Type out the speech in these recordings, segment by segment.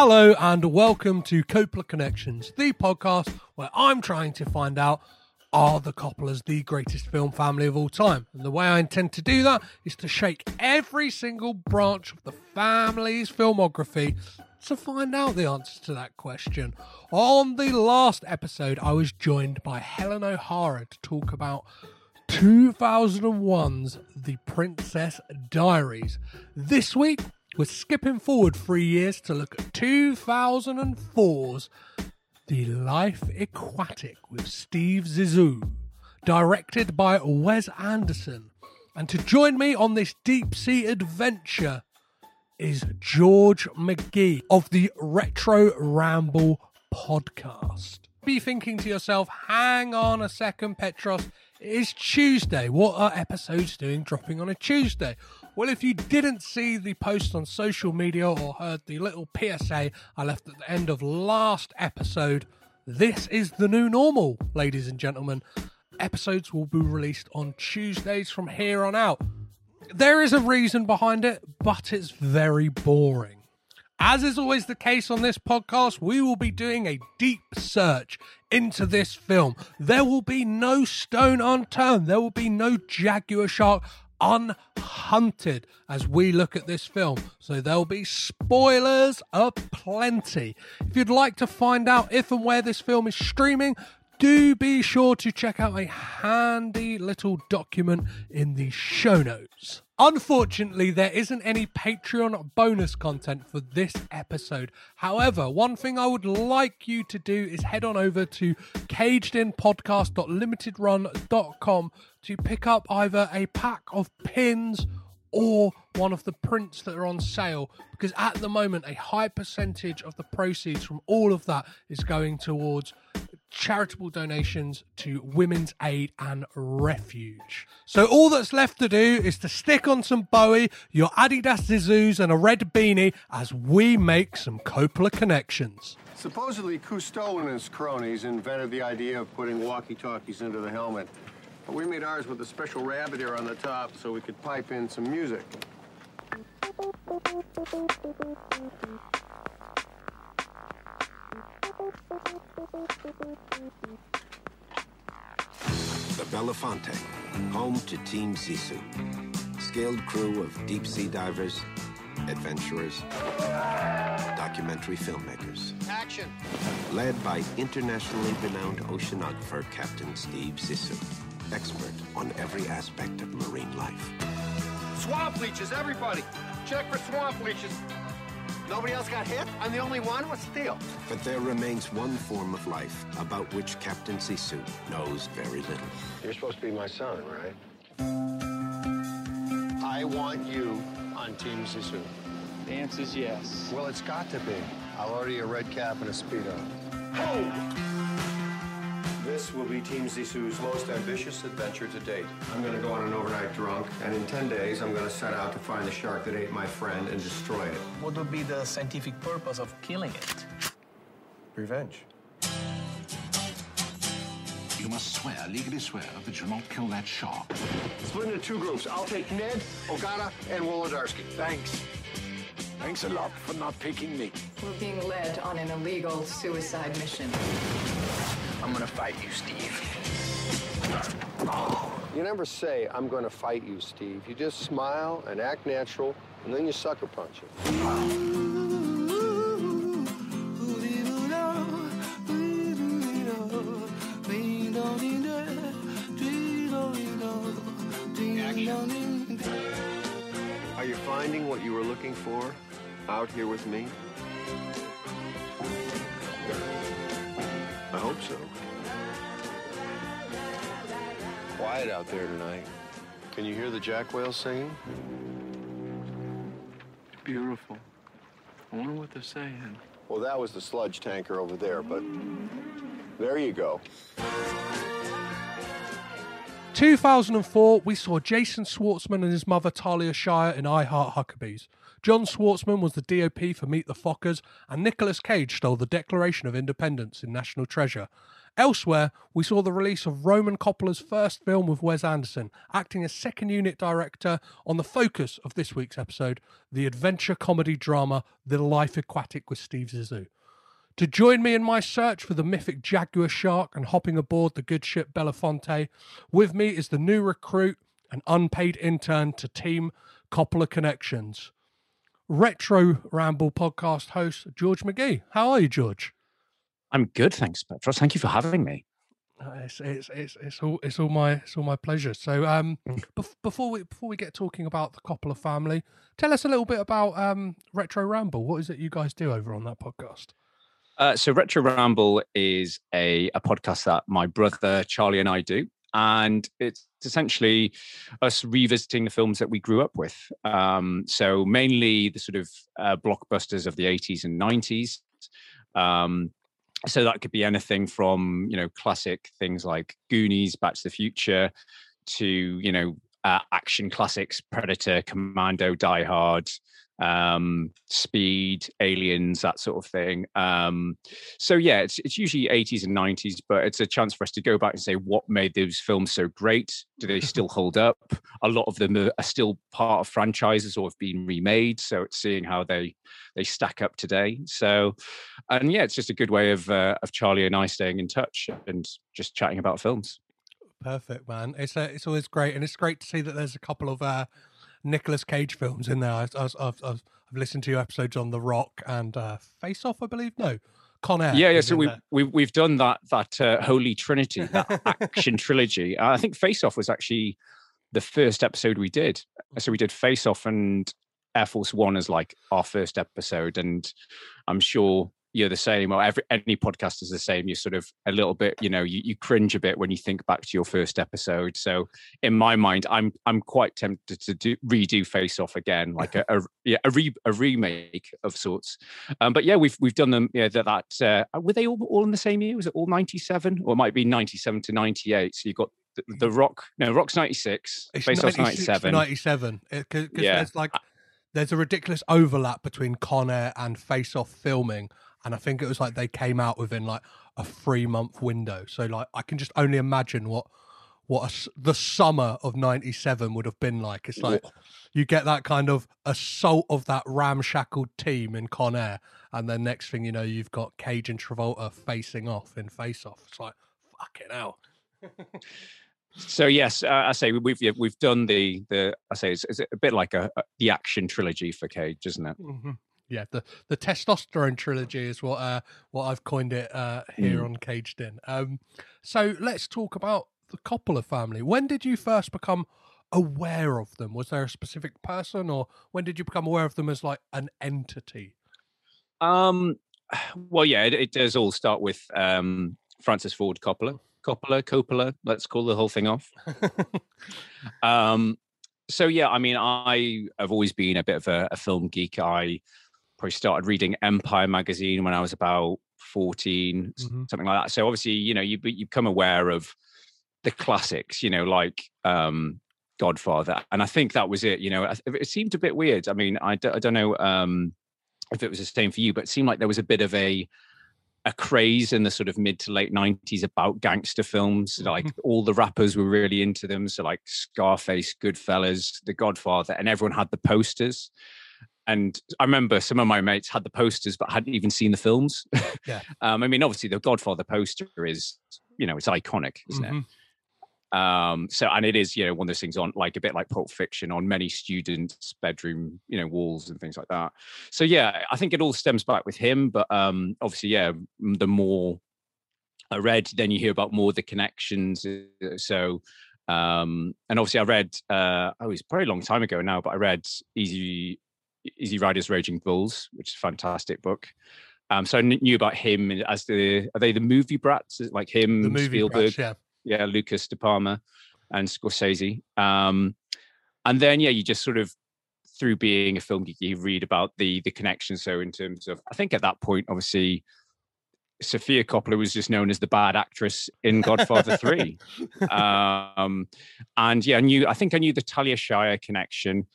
Hello and welcome to Coppola Connections, the podcast where I'm trying to find out are the Coppolas the greatest film family of all time? And the way I intend to do that is to shake every single branch of the family's filmography to find out the answer to that question. On the last episode, I was joined by Helen O'Hara to talk about 2001's The Princess Diaries. This week, we're skipping forward three years to look at 2004's The Life Aquatic with Steve Zissou, directed by Wes Anderson. And to join me on this deep sea adventure is George McGee of the Retro Ramble podcast. Be thinking to yourself, hang on a second, Petros, it is Tuesday. What are episodes doing dropping on a Tuesday? Well, if you didn't see the post on social media or heard the little PSA I left at the end of last episode, this is the new normal, ladies and gentlemen. Episodes will be released on Tuesdays from here on out. There is a reason behind it, but it's very boring. As is always the case on this podcast, we will be doing a deep search into this film. There will be no stone unturned, there will be no jaguar shark unhunted as we look at this film. So there'll be spoilers aplenty. If you'd like to find out if and where this film is streaming, do be sure to check out a handy little document in the show notes. Unfortunately, there isn't any Patreon bonus content for this episode. However, one thing I would like you to do is head on over to cagedinpodcast.limitedrun.com to pick up either a pack of pins or one of the prints that are on sale because at the moment a high percentage of the proceeds from all of that is going towards charitable donations to women's aid and refuge so all that's left to do is to stick on some bowie your adidas zissous and a red beanie as we make some coppola connections Supposedly, Cousteau and his cronies invented the idea of putting walkie-talkies into the helmet. But we made ours with a special rabbit ear on the top so we could pipe in some music. The Belafonte, home to Team Zissou. Skilled crew of deep sea divers, adventurers, documentary filmmakers. Action! Led by internationally renowned oceanographer Captain Steve Zissou, expert on every aspect of marine life. Swamp leeches, everybody! Check for swamp leeches. Nobody else got hit? I'm the only one? What's the deal? But there remains one form of life about which Captain Zissou knows very little. You're supposed to be my son, right? I want you on Team Zissou. The answer's yes. Well, it's got to be. I'll order you a red cap and a Speedo. This will be Team Zissou's most ambitious adventure to date. I'm going to go on an overnight drunk, and in 10 days, I'm going to set out to find the shark that ate my friend and destroy it. What would be the scientific purpose of killing it? Revenge. You must swear, legally swear, that you'll not kill that shark. Split into two groups. I'll take Ned, Ogata, and Wolodarski. Thanks. Thanks a lot for not picking me. We're being led on an illegal suicide mission. I'm gonna fight you, Steve. You never say, I'm to fight you, Steve. You just smile and act natural, and then you sucker punch it. Are you finding what you were looking for out here with me? I hope so. Quiet out there tonight. Can you hear the jack whales singing? Beautiful. I wonder what they're saying. Well, that was the sludge tanker over there, but there you go. 2004, we saw Jason Schwartzman and his mother Talia Shire in I Heart Huckabees. John Schwartzman was the DOP for Meet the Fockers, and Nicolas Cage stole the Declaration of Independence in National Treasure. Elsewhere, we saw the release of Roman Coppola's first film with Wes Anderson, acting as second unit director on the focus of this week's episode, the adventure comedy drama The Life Aquatic with Steve Zissou. To join me in my search for the mythic jaguar shark and hopping aboard the good ship Belafonte, with me is the new recruit and unpaid intern to Team Coppola Connections, Retro Ramble podcast host George McGee. How are you, George? I'm good, thanks, Petros. Thank you for having me. Uh, It's, it's, it's, it's all it's all my it's all my pleasure. So um, bef- before we before we get talking about the Coppola family, tell us a little bit about um, Retro Ramble. What is it you guys do over on that podcast? Uh, so, Retro Ramble is a, a podcast that my brother Charlie and I do. And it's essentially us revisiting the films that we grew up with. Um, so, mainly the sort of uh, blockbusters of the 80s and 90s. Um, so that could be anything from you know classic things like Goonies, Back to the Future, to you know uh, action classics, Predator, Commando, Die Hard, um, Speed, Aliens, that sort of thing. Um, so yeah, it's it's usually 80s and 90s, but it's a chance for us to go back and say what made those films so great. Do they still hold up? A lot of them are still part of franchises or have been remade. So it's seeing how they they stack up today. So, and yeah, it's just a good way of uh, of Charlie and I staying in touch and just chatting about films. Perfect, man. It's uh, it's always great, and it's great to see that there's a couple of uh, Nicolas Cage films in there. I've, I've, I've, I've listened to your episodes on The Rock and uh, Face Off, I believe. No, Con Air. yeah, yeah. So we we we've done that that uh, holy trinity, that action trilogy. I think Face Off was actually the first episode we did. So we did Face Off and Air Force One as like our first episode, and I'm sure you're the same. Or every any podcast is the same. You're sort of a little bit, you know, you, you cringe a bit when you think back to your first episode. So in my mind, I'm I'm quite tempted to do redo Face Off again, like a, a yeah a, re, a remake of sorts. Um, but yeah, we've we've done them. Yeah, that that uh, were they all all in the same year? Was it all '97 or it might be '97 to '98? So you've got the, the Rock. No, Rock's '96. It's Face Off's 96 to '97. 97. Because Yeah. there's like there's a ridiculous overlap between Con Air and Face Off filming, and I think it was like they came out within like a three month window. So like I can just only imagine what what a the summer of '97 would have been like. It's like you get that kind of assault of that ramshackled team in Con Air, and then next thing you know, you've got Cage and Travolta facing off in Face Off. It's like fucking hell. So yes, uh, I say we've yeah, we've done the the I say it's, it's a bit like a, a the action trilogy for Cage, isn't it? hmm Yeah, the the testosterone trilogy is what uh what I've coined it uh here Mm. on Caged In. Um, so let's talk about the Coppola family. When did you first become aware of them? Was there a specific person, or when did you become aware of them as like an entity? Um, well, yeah, it, it does all start with um, Francis Ford Coppola, Coppola, Coppola. Let's call the whole thing off. um, so yeah, I mean, I have always been a bit of a, a film geek. I probably started reading Empire magazine when I was about 14, Mm-hmm. something like that. So obviously, you know, you you become aware of the classics, you know, like um, Godfather, and I think that was it. You know, it it seemed a bit weird. I mean, I, d- I don't know um, if it was the same for you, but it seemed like there was a bit of a a craze in the sort of mid to late 90s about gangster films like all the rappers were really into them so like scarface goodfellas the godfather and everyone had the posters and i remember some of my mates had the posters but hadn't even seen the films Yeah. um, i mean obviously the godfather poster is you know it's iconic isn't Mhm. it um so and it is you know one of those things on like a bit like pulp fiction on many students bedroom you know walls and things like that so yeah i think it all stems back with him but um obviously yeah the more i read then you hear about more of the connections so um and obviously i read uh oh it's probably a long time ago now but i read easy easy riders raging bulls which is a fantastic book um so i kn- knew about him as the are they the movie brats Is it like him The movie spielberg Brats, yeah. yeah, Lucas De Palma and Scorsese. Um, and then yeah, you just sort of through being a film geek, you read about the the connection. So in terms of, I think at that point, obviously, Sofia Coppola was just known as the bad actress in Godfather Three. Um, and yeah, I knew. I think I knew the Talia Shire connection.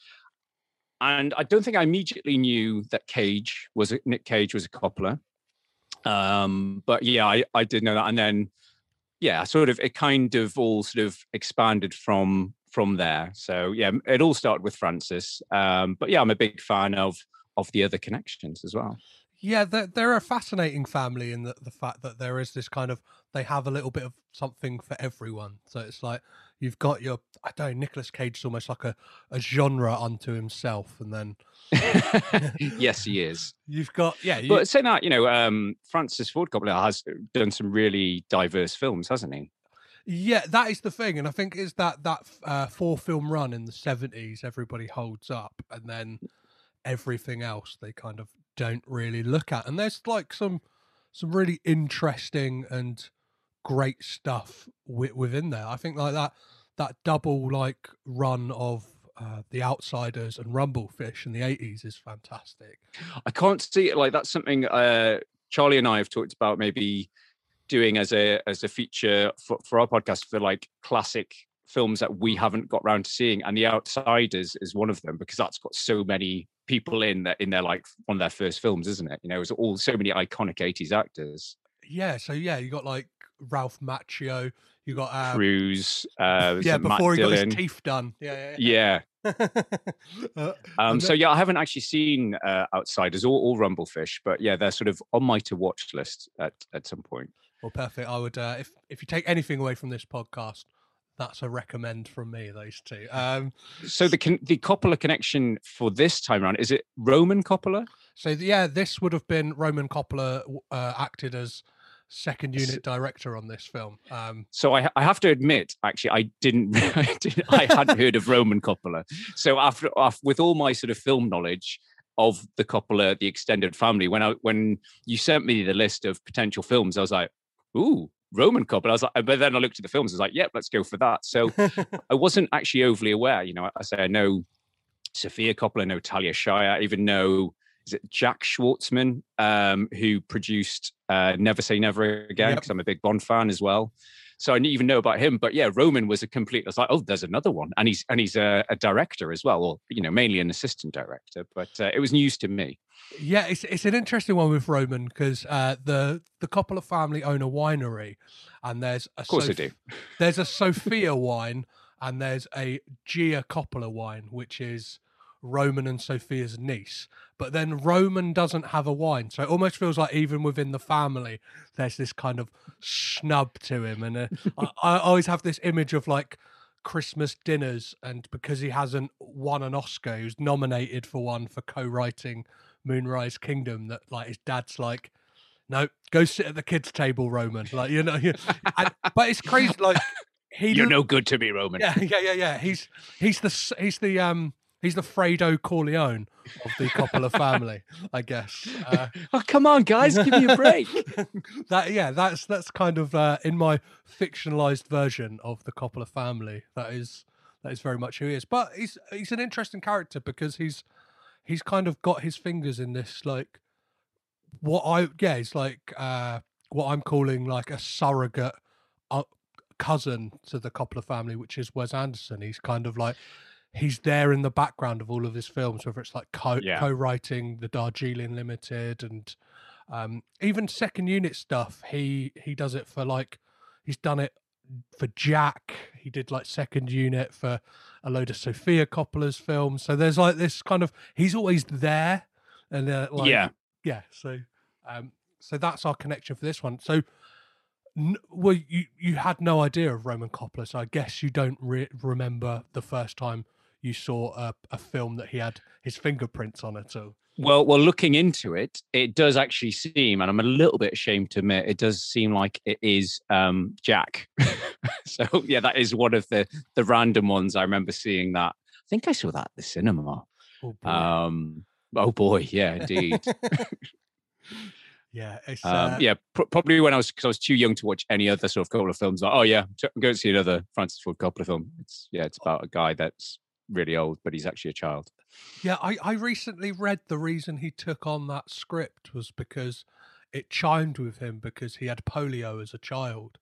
And I don't think I immediately knew that Cage was a, Nick Cage was a Coppola. Um, but yeah, I, I did know that. And then yeah, sort of it kind of all sort of expanded from from there. So yeah, it all started with Francis. Um, but yeah, I'm a big fan of of the other connections as well. Yeah, they're, they're a fascinating family in the, the fact that there is this kind of they have a little bit of something for everyone. So it's like you've got your I don't know, Nicolas Cage is almost like a, a genre unto himself, and then yes, he is. you've got yeah, you, But saying that, you know, um, Francis Ford Coppola has done some really diverse films, hasn't he? yeah, that is the thing, and I think is that that uh, four film run in the seventies everybody holds up, and then everything else they kind of don't really look at, and there's like some some really interesting and great stuff wi- within there. I think like that that double like run of uh, the Outsiders and Rumble Fish in the eighties is fantastic. I can't see it like that's something uh, Charlie and I have talked about maybe doing as a as a feature for, for our podcast for like classic films that we haven't got round to seeing and the outsiders is one of them because that's got so many people in that in their like one of their first films isn't it you know it's all so many iconic 80s actors Yeah, so yeah, you got like Ralph Macchio, you got um, Cruise uh yeah, it Matt before he got his teeth done. Yeah, yeah. yeah yeah. Uh, Um, so yeah, I haven't actually seen uh, Outsiders or, or Rumble Fish, but yeah, they're sort of on my to watch list at at some point. Well, perfect. I would uh, if if you take anything away from this podcast, that's a recommend from me. Those two. Um, So the con- the Coppola connection for this time around is it Roman Coppola? so yeah, this would have been Roman Coppola uh, acted as second unit director on this film. Um, So I, I have to admit, actually, I didn't, I, didn't, I hadn't heard of Roman Coppola. So after, after, with all my sort of film knowledge of the Coppola, the extended family, when I when you sent me the list of potential films, I was like, ooh, Roman Coppola. I was like, but then I looked at the films, I was like, yep, let's go for that. So I wasn't actually overly aware. You know, I say I know Sofia Coppola, I know Talia Shire, I even know is it Jack Schwartzman um, who produced uh, Never Say Never Again Yep. because I'm a big Bond fan as well. So I didn't even know about him, but yeah, Roman was a complete. I was like, oh, there's another one, and he's and he's a, a director as well, or you know, mainly an assistant director. But uh, it was news to me. yeah, it's it's an interesting one with Roman because uh, the the Coppola family own a winery, and there's a Of course they do. There's a Sofia wine and there's a Gia Coppola wine, which is Roman and Sofia's niece. But then Roman doesn't have a wine, so it almost feels like even within the family, there's this kind of snub to him. And uh, I, I always have this image of like Christmas dinners, and because he hasn't won an Oscar, he was nominated for one for co-writing Moonrise Kingdom. That like his dad's like. No, go sit at the kids' table, Roman. Like you know, you- and, but it's crazy. Like he You're no good to me, Roman. yeah, yeah, yeah, yeah. He's he's the he's the um he's the Fredo Corleone of the Coppola family, I guess. Uh, Oh, come on, guys, give me a break. that yeah, that's that's kind of uh, in my fictionalized version of the Coppola family. That is that is very much who he is. But he's he's an interesting character because he's he's kind of got his fingers in this like what I yeah, it's like uh what I'm calling like a surrogate uh, cousin to the Coppola family, which is Wes Anderson. He's kind of like he's there in the background of all of his films, whether it's like co Yeah. co-writing the Darjeeling Limited and um even second unit stuff. He he does it for like he's done it for Jack. He did like second unit for a load of Sofia Coppola's films. So there's like this kind of he's always there, and uh, like, Yeah. yeah. So um, so that's our connection for this one. So. N- well, you you had no idea of Roman Coppola, so I guess you don't re- remember the first time you saw a, a film that he had his fingerprints on at all. Well, well, looking into it, it does actually seem, and I'm a little bit ashamed to admit, it does seem like it is um, Jack. so yeah, that is one of the the random ones. I remember seeing that. I think I saw that at the cinema. Oh boy. Um, oh boy, yeah, indeed. yeah, it's, um, uh, yeah, pr- probably when I was because I was too young to watch any other sort of Coppola films. Like, oh yeah, and see another Francis Ford Coppola film. It's yeah, it's about a guy that's really old, but he's actually a child. Yeah, I, I recently read the reason he took on that script was because it chimed with him because he had polio as a child.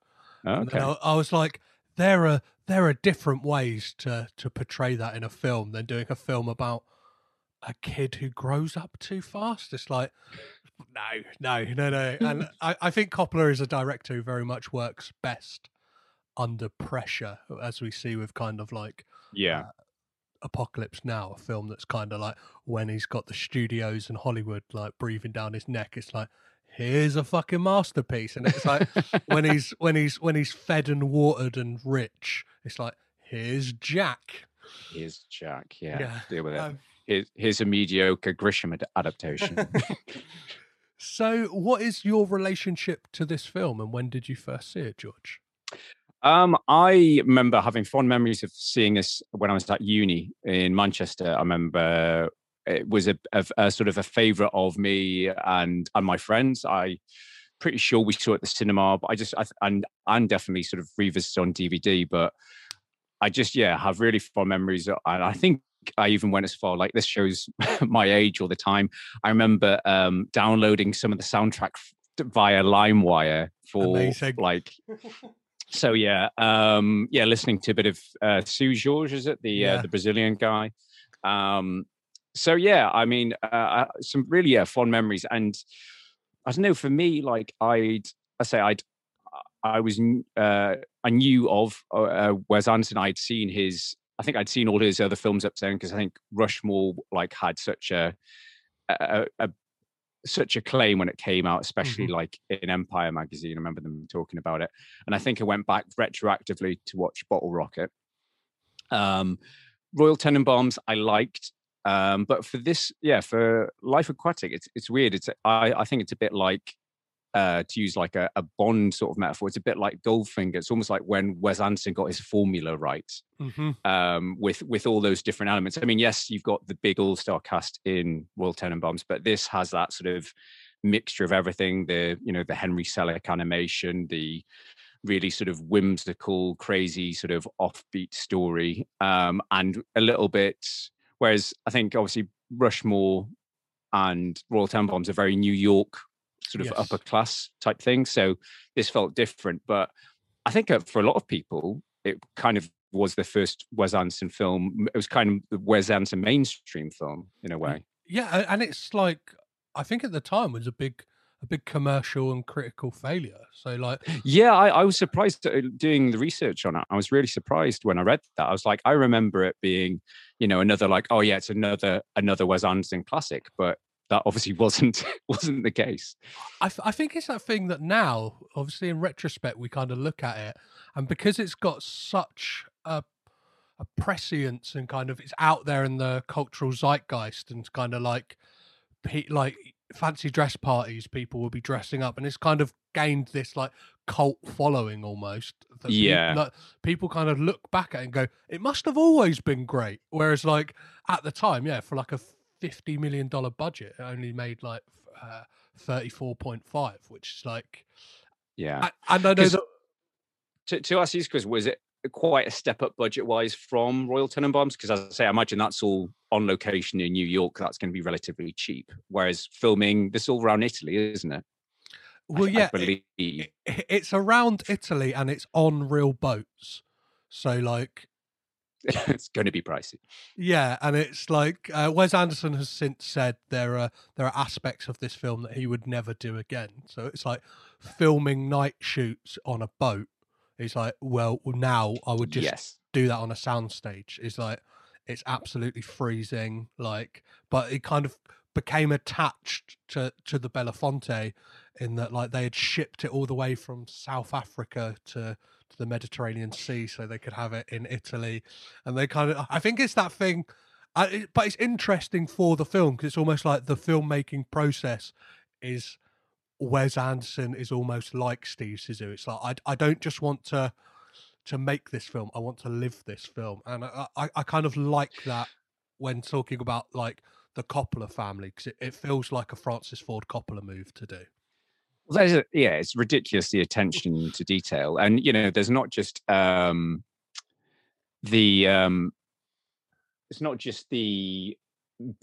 Okay. I, I was like, there are there are different ways to to portray that in a film than doing a film about a kid who grows up too fast. It's like no, no, no, no. And I, I think Coppola is a director who very much works best under pressure, as we see with kind of like Yeah. Uh, Apocalypse Now, a film that's kind of like when he's got the studios and Hollywood like breathing down his neck. It's like here's a fucking masterpiece, and it's like when he's when he's when he's fed and watered and rich, it's like here's Jack. Here's Jack. Yeah, Yeah, deal with it. um, here's, here's a mediocre Grisham adaptation. So, what is your relationship to this film, and when did you first see it, George? Um, I remember having fond memories of seeing this when I was at uni in Manchester. I remember it was a, a, a sort of a favorite of me and and my friends. I pretty sure we saw it at the cinema, but I just I, and and definitely sort of revisited on DVD. But I just yeah have really fond memories, of- and I think I even went as far like this shows my age all the time. I remember um, downloading some of the soundtrack via LimeWire for Amazing. like so yeah, um, yeah, listening to a bit of uh, Seu Jorge, is it the Yeah. uh, the Brazilian guy? Um, so yeah, I mean, uh, uh, some really yeah, fond memories, and I don't know. For me, like I'd, I say I'd, I was, uh, I knew of uh, uh, Wes Anderson. I'd seen his, I think I'd seen all his other films up there because I think Rushmore like had such a, a, a such a claim when it came out, especially like in Empire magazine. I remember them talking about it, and I think I went back retroactively to watch Bottle Rocket. Um, Royal Tenenbaums I liked, um, but for this, yeah, for Life Aquatic, it's it's weird. It's I I think it's a bit like. Uh, to use like a, a Bond sort of metaphor, it's a bit like Goldfinger. It's almost like when Wes Anderson got his formula right Mm-hmm. um, with with all those different elements. I mean, yes, you've got the big all star cast in Royal Tenenbaums, but this has that sort of mixture of everything. The you know the Henry Selick animation, the really sort of whimsical, crazy sort of offbeat story, um, and a little bit. Whereas I think obviously Rushmore and Royal Tenenbaums are very New York sort of Yes. upper class type thing. So this felt different, but I think uh, for a lot of people, it kind of was the first Wes Anderson film. It was kind of the Wes Anderson mainstream film in a way. Yeah, and it's like I think at the time was a big a big commercial and critical failure. So like Yeah, I, I was surprised uh, doing the research on it. I was really surprised when I read that. I was like, I remember it being, you know, another like, oh yeah, it's another another Wes Anderson classic, but that obviously wasn't wasn't the case. I, th- I think it's that thing that now, obviously in retrospect, we kind of look at it, and because it's got such a a prescience and kind of it's out there in the cultural zeitgeist, and kind of like like fancy dress parties, people will be dressing up, and it's kind of gained this like cult following almost. Yeah. that people kind of look back at it and go, it must have always been great. Whereas like at the time, yeah, for like a fifty million dollar budget, it only made like uh, thirty four point five, which is like, Yeah. I, and I know that to, to ask you, Chris, was it quite a step up budget wise from Royal Tenenbaums? Because as I say, I imagine that's all on location in New York, that's going to be relatively cheap. Whereas filming this all around Italy, isn't it? Well, I, yeah, I it- it's around Italy and it's on real boats. So like it's going to be pricey. Yeah, and it's like uh, Wes Anderson has since said there are there are aspects of this film that he would never do again. So it's like filming night shoots on a boat. He's like, well, now I would just Yes. do that on a soundstage. It's like it's absolutely freezing. Like, but it kind of became attached to to the Belafonte in that like they had shipped it all the way from South Africa to the Mediterranean Sea so they could have it in Italy, and they kind of I think it's that thing. I, but it's interesting for the film because it's almost like the filmmaking process is Wes Anderson is almost like Steve Zissou. It's like I I don't just want to to make this film. I want to live this film, and I I, I kind of like that when talking about like the Coppola family because it, it feels like a Francis Ford Coppola move to do. There's a, yeah, it's ridiculous the attention to detail, and you know, there's not just um, the um, it's not just the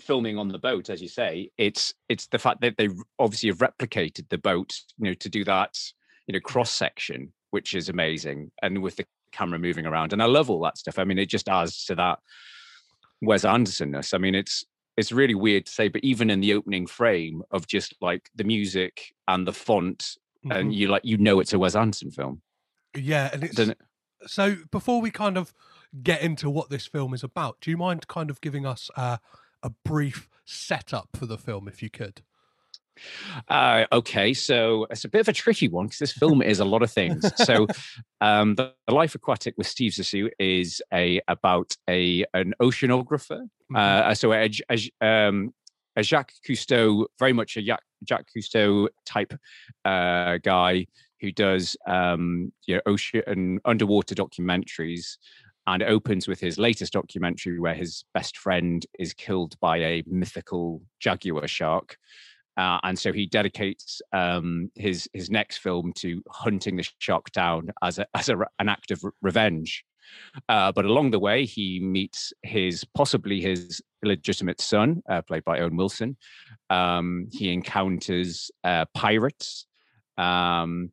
filming on the boat, as you say. It's it's the fact that they obviously have replicated the boat, you know, to do that, you know, cross section, which is amazing, and with the camera moving around, and I love all that stuff. I mean, it just adds to that Wes Andersonness. I mean, it's it's really weird to say, but even in the opening frame of just like the music and the font, and Mhm. you like you know it's a Wes Anderson film. Yeah, and it's it? so before we kind of get into what this film is about, do you mind kind of giving us uh, a brief setup for the film, if you could? Uh, okay, so it's a bit of a tricky one because this film is a lot of things. So, um, the, the Life Aquatic with Steve Zissou is a about a an oceanographer. Uh, so a, a, um, a Jacques Cousteau, very much a Jacques, Jacques Cousteau type uh, guy who does um, you know ocean and underwater documentaries. And it opens with his latest documentary where his best friend is killed by a mythical jaguar shark. Uh, and so he dedicates um, his his next film to hunting the shark down as a, as a, an act of re- revenge. Uh, but along the way, he meets his possibly his illegitimate son, uh, played by Owen Wilson. Um, he encounters uh, pirates, um,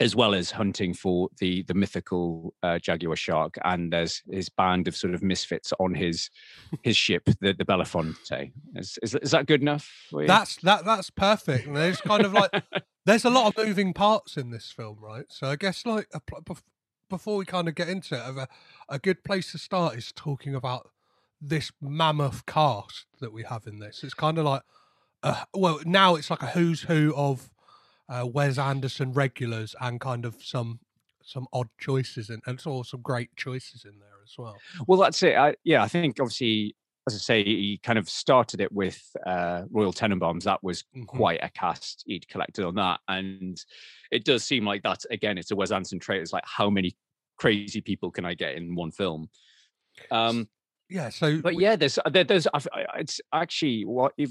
as well as hunting for the the mythical uh, jaguar shark. And there's his band of sort of misfits on his his ship, the the Belafonte. Is, is, is that good enough? for you? That's that that's perfect. And there's kind of like there's a lot of moving parts in this film, right? So I guess like a, before we kind of get into it, a, a good place to start is talking about this mammoth cast that we have in this. It's kind of like, uh, well, now it's like a who's who of uh, Wes Anderson regulars and kind of some some odd choices and, and also some great choices in there as well. Well, that's it. I, yeah, I think obviously, as I say, he kind of started it with uh, Royal Tenenbaums. That was Mhm. quite a cast he'd collected on that, and it does seem like that again. It's a Wes Anderson trait. It's like how many crazy people can I get in one film? Um, Yeah, so but yeah, there's uh, there, there's I've, I- it's actually what if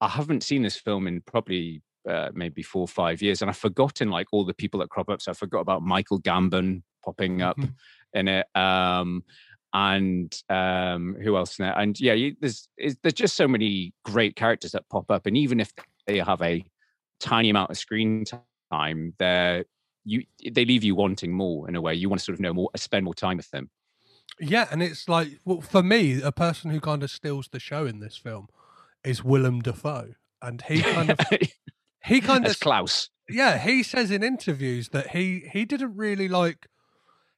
I haven't seen this film in probably uh, maybe four or five years, and I've forgotten like all the people that crop up. So I forgot about Michael Gambon popping up Mhm. in it, um, and um, who else in there? And yeah, you, there's there's just so many great characters that pop up, and even if they have a tiny amount of screen time, they're you they leave you wanting more in a way. You want to sort of know more, spend more time with them. Yeah, and it's like well, for me, a person who kind of steals the show in this film is Willem Dafoe, and he kind of he kind of Klaus. yeah he says in interviews that he he didn't really like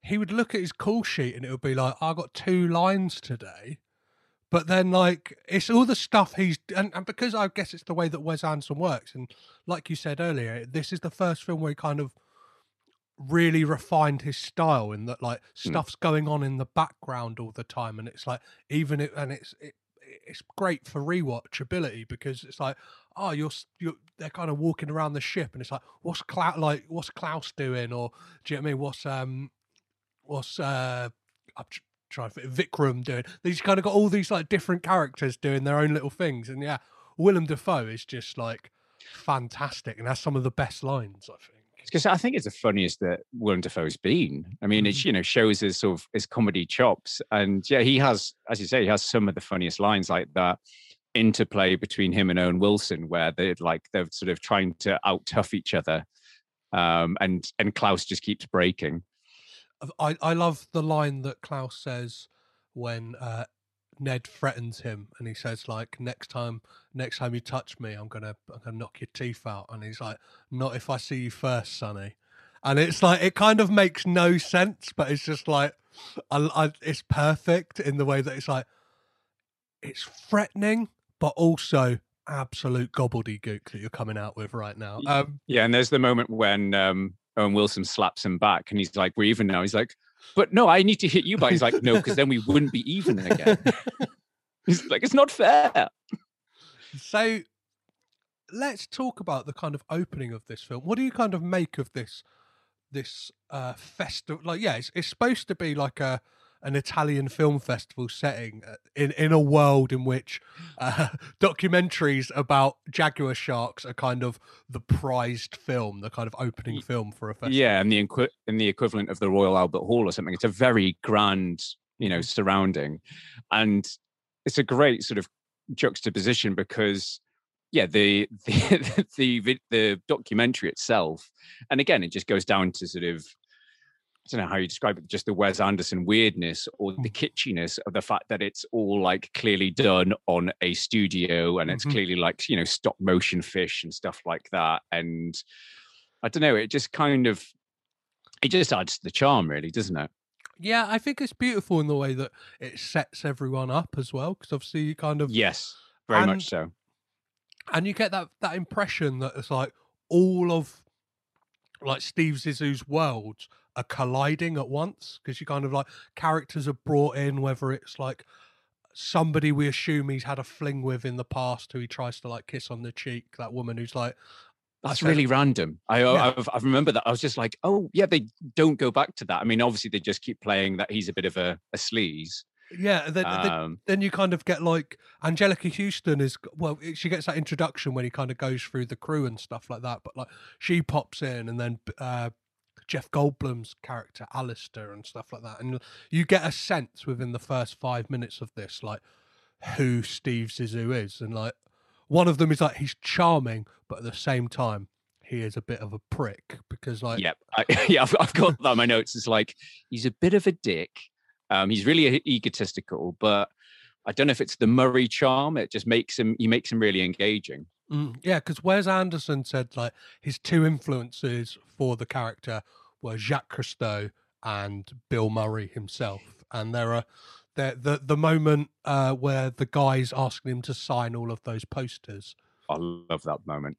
he would look at his call sheet and it would be like I got two lines today, but then like it's all the stuff he's and, and because I guess it's the way that Wes Anderson works, and like you said earlier, this is the first film where he kind of really refined his style in that like hmm. stuff's going on in the background all the time and it's like even it and it's it, it's great for rewatchability because it's like oh you're you're they're kind of walking around the ship and it's like what's Klaus like what's Klaus doing or do you know what I mean what's um what's uh I'm trying to Vikram doing these kind of got all these like different characters doing their own little things and yeah Willem Dafoe is just like fantastic and has some of the best lines I think because I think it's the funniest that Willem Dafoe's been. I mean, it Mhm. you know shows his sort of his comedy chops, and yeah, he has, as you say, he has some of the funniest lines like that interplay between him and Owen Wilson, where they're like they're sort of trying to out tough each other, um, and and Klaus just keeps breaking. I, I love the line that Klaus says when uh, Ned threatens him, and he says like, "Next time, next time you touch me, I'm gonna I'm gonna knock your teeth out." And he's like, "Not if I see you first, Sonny." And it's like it kind of makes no sense, but it's just like, I, I, it's perfect in the way that it's like, it's threatening, but also absolute gobbledygook that you're coming out with right now. Um, Yeah, and there's the moment when um, Owen Wilson slaps him back, and he's like, "We're even now." He's like, "But no, I need to hit you." But he's like, "No, because then we wouldn't be even again." he's like, "It's not fair." So let's talk about the kind of opening of this film. What do you kind of make of this this uh festival? Like, yeah, it's, it's supposed to be like a an Italian film festival setting uh, in in a world in which uh, documentaries about jaguar sharks are kind of the prized film, the kind of opening film for a festival. Yeah, and the and the equivalent of the Royal Albert Hall or something. It's a very grand, you know, surrounding, and it's a great sort of juxtaposition because, yeah, the the, the, the documentary itself, and again, it just goes down to sort of. I don't know how you describe it, just the Wes Anderson weirdness or the kitschiness of the fact that it's all like clearly done on a studio and it's Mhm. clearly like, you know, stop motion fish and stuff like that. And I don't know, it just kind of it just adds to the charm, really, doesn't it? Yeah, I think it's beautiful in the way that it sets everyone up as well, because obviously you kind of Yes, very And- much so. and you get that that impression that it's like all of like Steve Zissou's worlds are colliding at once because you kind of like characters are brought in, whether it's like somebody we assume he's had a fling with in the past who he tries to like kiss on the cheek, that woman who's like That's really random. I Yeah. I've, I remember that. I was just like, oh yeah, they don't go back to that. I mean, obviously they just keep playing that he's a bit of a, a sleaze. yeah. Then, then, Um, then you kind of get like Anjelica Huston is well, she gets that introduction when he kind of goes through the crew and stuff like that. But like she pops in, and then uh, Jeff Goldblum's character Alistair and stuff like that, and you get a sense within the first five minutes of this like who Steve Zissou is, and like one of them is like he's charming, but at the same time he is a bit of a prick because like yeah, I, yeah, I've, I've got that my notes. It's like he's a bit of a dick. Um, he's really egotistical, but I don't know if it's the Murray charm. It just makes him. He makes him really engaging. Mm, yeah, because Wes Anderson said like his two influences for the character were Jacques Cousteau and Bill Murray himself, and there are the the the moment uh, where the guy's asking him to sign all of those posters I love that moment.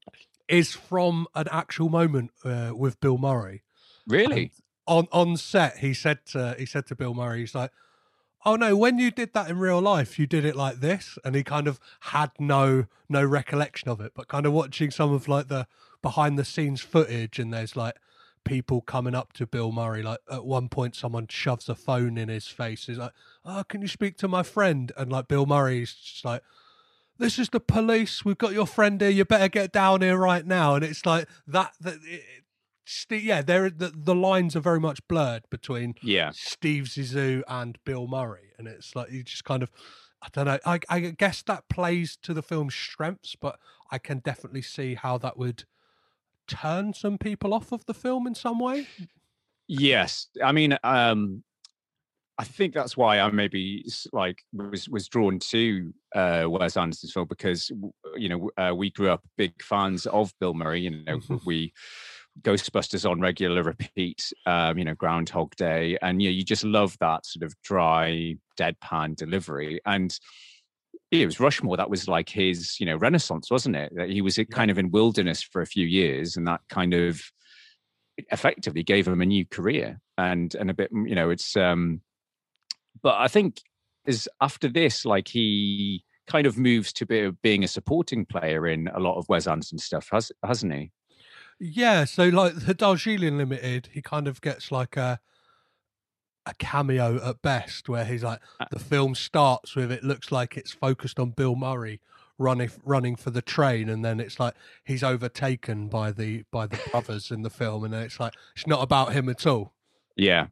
is from an actual moment uh, with Bill Murray. Really? on on set he said to he said to bill murray he's like oh no when you did that in real life you did it like this and he kind of had no no recollection of it but kind of watching some of like the behind the scenes footage and there's like people coming up to bill murray like at one point someone shoves a phone in his face he's like oh can you speak to my friend? And like bill murray's just like this is the police we've got your friend here you better get down here right now. And it's like that that Steve, yeah, there the, the lines are very much blurred between Yeah. Steve Zissou and Bill Murray, and it's like you just kind of, I don't know. I, I guess that plays to the film's strengths, but I can definitely see how that would turn some people off of the film in some way. Yes, I mean, um, I think that's why I maybe like was was drawn to uh, Wes Anderson's film because you know uh, we grew up big fans of Bill Murray. You know, we Ghostbusters on regular repeat. Um, you know, Groundhog Day, and yeah, you just love that sort of dry, deadpan delivery. And it was Rushmore. That was like his, you know, renaissance, wasn't it? That he was uh, kind of in wilderness for a few years, and that kind of effectively gave him a new career and and a bit you know it's um but i think is after this like he kind of moves to be, being a supporting player in a lot of wes anderson stuff has hasn't he Yeah, so like the Darjeeling Limited, he kind of gets like a a cameo at best, where he's like Uh the film starts with it looks like it's focused on Bill Murray running running for the train, and then it's like he's overtaken by the by the brothers in the film, and then it's like it's not about him at all. Yeah,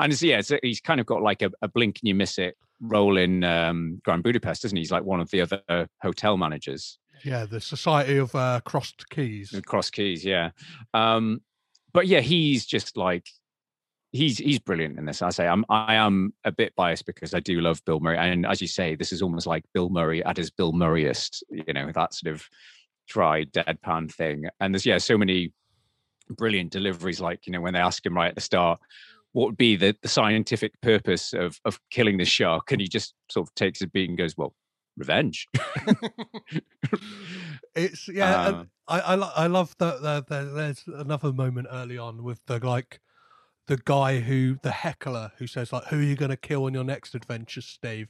and it's, yeah, it's, he's kind of got like a, a blink and you miss it role in um, Grand Budapest, isn't he? He's like one of the other hotel managers. Yeah, the Society of uh, Crossed Keys. Crossed Keys, yeah. Um, but yeah, he's just like he's he's brilliant in this. I say I'm I am a bit biased because I do love Bill Murray, and as you say, this is almost like Bill Murray at his Bill Murrayest. You know that sort of dry deadpan thing. And there's yeah, so many brilliant deliveries. Like you know when they ask him right at the start, what would be the, the scientific purpose of of killing the shark, and he just sort of takes a beat and goes, well. Revenge. it's yeah, uh, I I, I love that. The, the, there's another moment early on with the like the guy who the heckler who says like who are you going to kill on your next adventure steve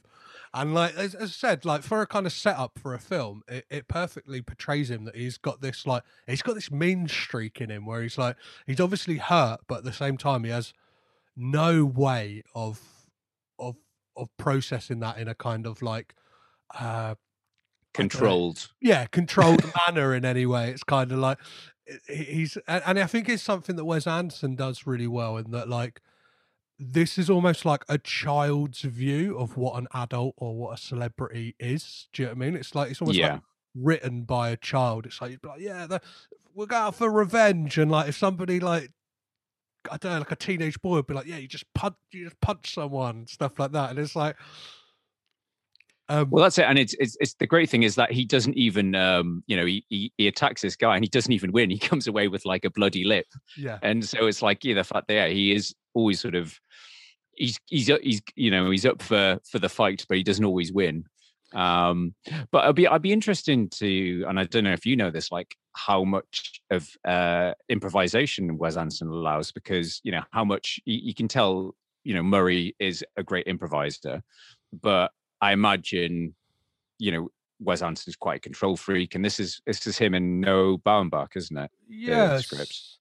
and like as, as, i said like for a kind of setup for a film it, it perfectly portrays him that he's got this like he's got this mean streak in him where he's like he's obviously hurt but at the same time he has no way of of of processing that in a kind of like uh controlled yeah controlled manner in any way it's kind of like he's and I think it's something that Wes Anderson does really well in that like this is almost like a child's view of what an adult or what a celebrity is. Do you know what I mean? It's like it's almost yeah. like written by a child. It's like, like yeah, we're going out for revenge, and like if somebody like I don't know, like a teenage boy would be like, yeah, you just punch, you just punch someone, stuff like that, and it's like um, well, that's it, and it's, it's it's the great thing is that he doesn't even um, you know he, he, he attacks this guy and he doesn't even win. He comes away with like a bloody lip. Yeah, and so it's like yeah, the fact that yeah, he is always sort of he's he's he's you know he's up for for the fight, but he doesn't always win. Um, but I'd be I'd be interested to, and I don't know if you know this, like how much of uh improvisation Wes Anderson allows, because you know how much you, you can tell you know Murray is a great improviser, but I imagine, you know, Wes Anderson's quite a control freak, and this is this is him and Noah Baumbach, isn't it? Yeah. Scripts.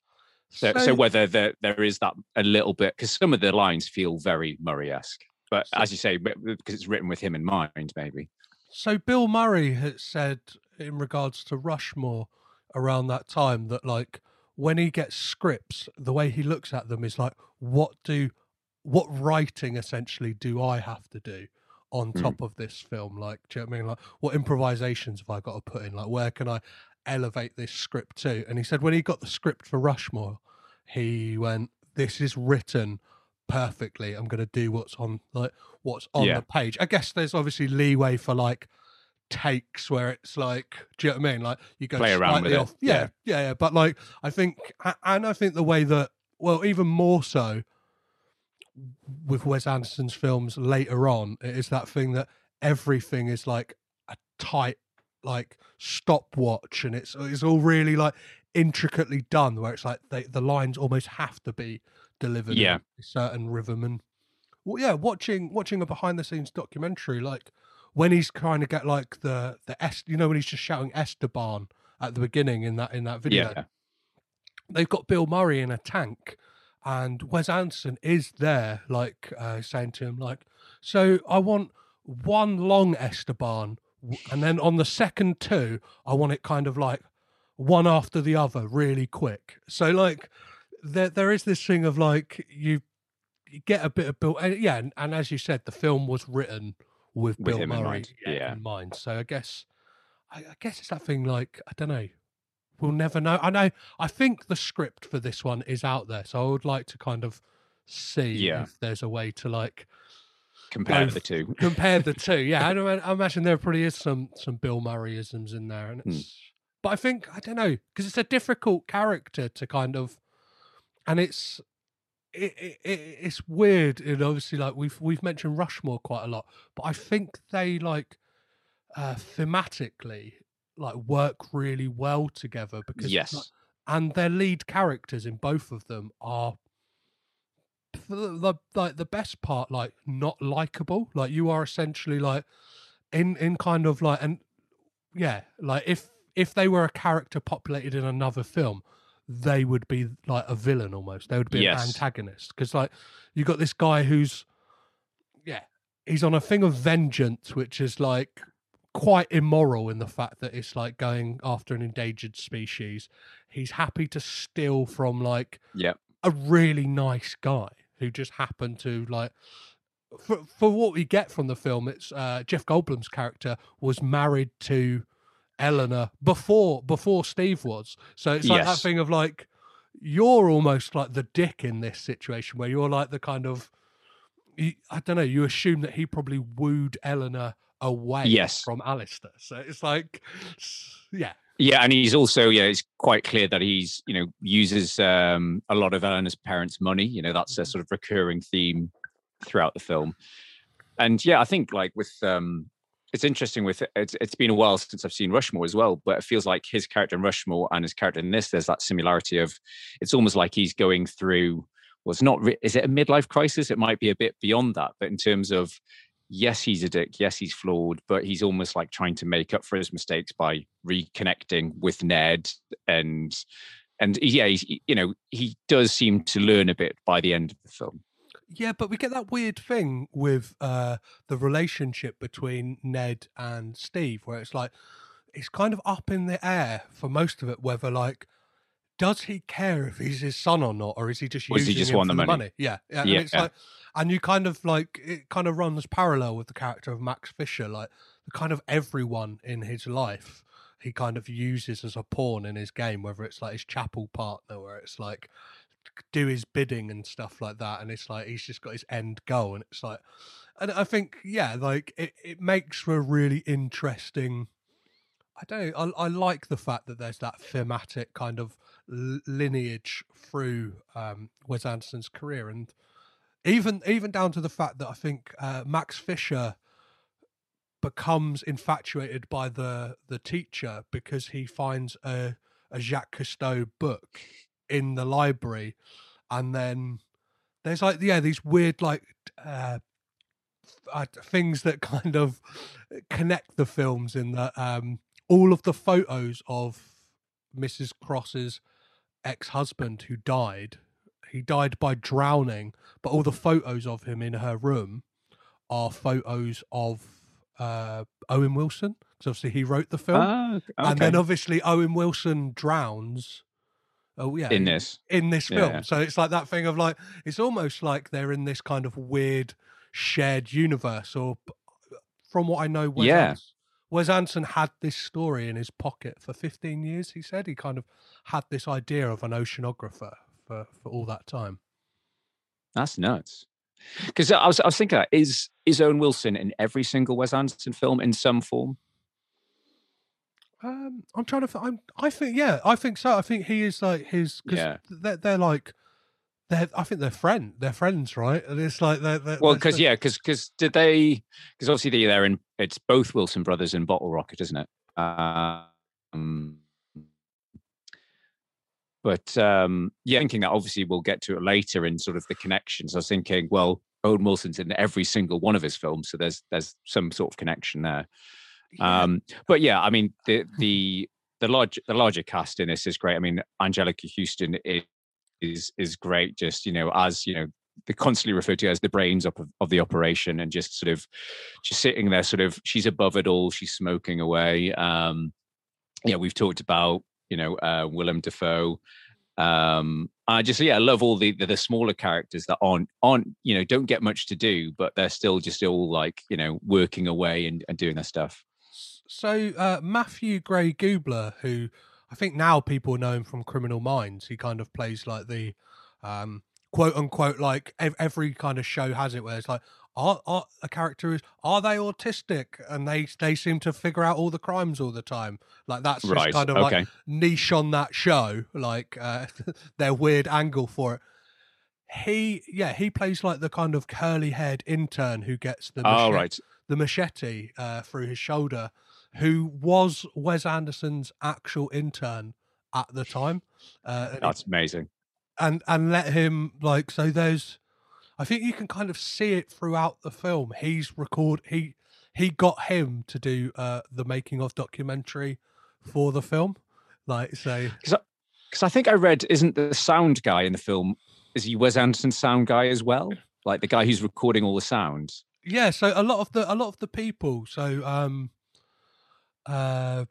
So, so, so whether there there is that a little bit because some of the lines feel very Murray-esque, but so, as you say, because it's written with him in mind, maybe. So Bill Murray has said in regards to Rushmore around that time that like when he gets scripts, the way he looks at them is like, what do what writing essentially do I have to do? On mm. top of this film? Like, do you know what I mean? Like, what improvisations have I got to put in? Like, where can I elevate this script to? And he said when he got the script for Rushmore, he went, "This is written perfectly. I'm going to do what's on like what's on yeah. the page." I guess there's obviously leeway for like takes where it's like, do you know what I mean? Like you go play around with off. it. Yeah, yeah, yeah, yeah. But like, I think, and I think the way that, well, even more so with Wes Anderson's films later on, it is that thing that everything is like a tight like stopwatch and it's it's all really like intricately done where it's like they, the lines almost have to be delivered yeah a certain rhythm and well yeah watching watching a behind the scenes documentary like when he's trying to get like the the est you know when he's just shouting Esteban at the beginning in that in that video yeah. they've got Bill Murray in a tank and Wes Anderson is there, like uh, saying to him, like, so I want one long Esteban, and then on the second two, I want it kind of like one after the other, really quick. So like, there there is this thing of like you, you get a bit of Bill, and yeah, and, and, as you said, the film was written with, with Bill Murray in mind. Yeah. in mind. So I guess, I, I guess it's that thing like I don't know we'll never know. I know. I think the script for this one is out there, so I would like to kind of see yeah. if there's a way to like compare the two. compare the two. Yeah, I, I, imagine there probably is some some Bill Murrayisms in there, and it's. Hmm. But I think I don't know because it's a difficult character to kind of, and it's. It, it, it's weird, and obviously, like we've we've mentioned Rushmore quite a lot, but I think they like uh, thematically like work really well together because yes, like, and their lead characters in both of them are the like the best part like not likable. Like you are essentially like in in kind of like and yeah like if if they were a character populated in another film they would be like a villain almost. They would be yes. an antagonist because like you got this guy who's yeah he's on a thing of vengeance which is like quite immoral in the fact that it's like going after an endangered species. He's happy to steal from like yeah. a really nice guy who just happened to like for, for what we get from the film it's uh, jeff goldblum's character was married to eleanor before before steve was. So it's like that thing of like you're almost like the dick in this situation where you're like the kind of i don't know you assume that he probably wooed eleanor away Yes. from alistair so it's like yeah Yeah, and he's also yeah, it's quite clear that he's you know uses um, a lot of Eleanor's parents' money. You know, that's a sort of recurring theme throughout the film. And yeah, I think like with um, it's interesting with it's it's been a while since I've seen Rushmore as well, but it feels like his character in Rushmore and his character in this, there's that similarity of it's almost like he's going through. Well, it's not. Is it a midlife crisis? It might be a bit beyond that, but in terms of yes, he's a dick. Yes, he's flawed, but he's almost like trying to make up for his mistakes by reconnecting with Ned and and yeah, he's, you know, he does seem to learn a bit by the end of the film. Yeah, but we get that weird thing with uh, the relationship between Ned and Steve, where it's like it's kind of up in the air for most of it whether like does he care if he's his son or not, or is he just Or using he just him want for the money? money? Yeah, yeah. Yeah. And it's like, and you kind of like it kind of runs parallel with the character of Max Fisher, like the kind of everyone in his life he kind of uses as a pawn in his game, whether it's like his chapel partner, where it's like do his bidding and stuff like that and it's like he's just got his end goal and it's like and i think yeah like it, it makes for a really interesting i don't I, I like the fact that there's that thematic kind of lineage through um wes anderson's career and even even down to the fact that i think uh, max fisher becomes infatuated by the the teacher because he finds a a Jacques Cousteau book in the library, and then there's like yeah these weird like uh, uh, things that kind of connect the films in that um, all of the photos of Mrs. Cross's ex-husband who died, he died by drowning, but all the photos of him in her room are photos of uh, Owen Wilson because obviously he wrote the film, Ah, and then obviously Owen Wilson drowns. Oh yeah, In this. in this film. yeah. So it's like that thing of like it's almost like they're in this kind of weird shared universe. Or from what I know, Wes, Yeah. Ans- Wes Anderson had this story in his pocket for 15 years. He said he kind of had this idea of an oceanographer for for all that time. That's nuts. Because I was, I was thinking, that, is is Owen Wilson in every single Wes Anderson film in some form? Um, I'm trying to. I'm. I think. Yeah, I think so. I think he is like his. Cause Yeah. They're, they're like. They're. I think they're friend. They're friends, right? And it's like they're. they're Well, because yeah, because because did they? Because obviously they- they're in. It's both Wilson brothers in Bottle Rocket, isn't it? Um, but um, yeah, thinking that obviously we'll get to it later in sort of the connections. I was thinking, well, Owen Wilson's in every single one of his films, so there's there's some sort of connection there. Um, but yeah, I mean the the the large the larger cast in this is great. I mean, Anjelica Huston is is is great. Just you know, as you know, they constantly refer to as the brains of, of the operation, and just sort of just sitting there, sort of she's above it all. She's smoking away. Um, yeah, we've talked about you know uh, Willem Dafoe. Um, I just yeah, I love all the, the the smaller characters that aren't aren't you know don't get much to do, but they're still just all like you know working away and, and doing their stuff. So uh, Matthew Gray Gubler, who I think now people know him from Criminal Minds, he kind of plays like the um, quote unquote like ev- every kind of show has it where it's like are, are a character is are they autistic? And they they seem to figure out all the crimes all the time. Like that's just Right, kind of okay. like niche on that show like uh, their weird angle for it. He yeah he plays like the kind of curly haired intern who gets the Oh, machete, right. the machete uh, through his shoulder who was Wes Anderson's actual intern at the time uh, he- That's amazing. and and let him like so there's I think you can kind of see it throughout the film. He's record he he got him to do uh the making of documentary for the film. Like so Because I think I read, isn't the sound guy in the film? Is he Wes Anderson's sound guy as well? Like the guy who's recording all the sounds. yeah, so a lot of the a lot of the people so um uh,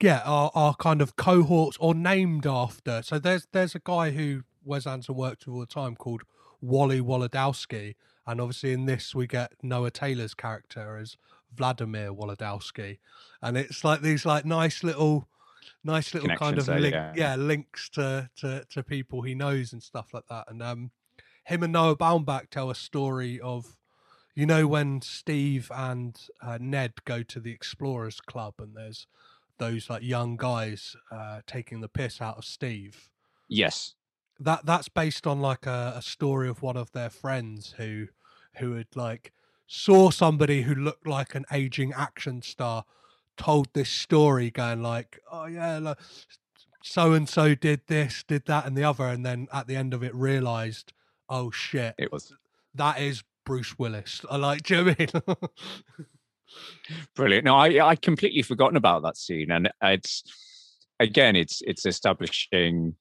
yeah, are, are kind of cohorts or named after. So there's there's a guy who Wes Anderson worked with all the time called Wally Wolodarsky, and obviously in this we get Noah Taylor's character as Vladimir Wolodarsky, and it's like these like nice little, nice little kind of link, yeah. yeah. links to, to to people he knows and stuff like that. And um, him and Noah Baumbach tell a story of, you know, when Steve and uh, Ned go to the Explorers Club, and there's those like young guys uh, taking the piss out of Steve Yes. that that's based on like a, a story of one of their friends who who had like saw somebody who looked like an aging action star told this story going like oh yeah like, so and so did this did that and the other and then at the end of it realized oh shit It was that is bruce willis i like do you know I mean? brilliant. No, I I completely forgotten about that scene, and it's again, it's it's establishing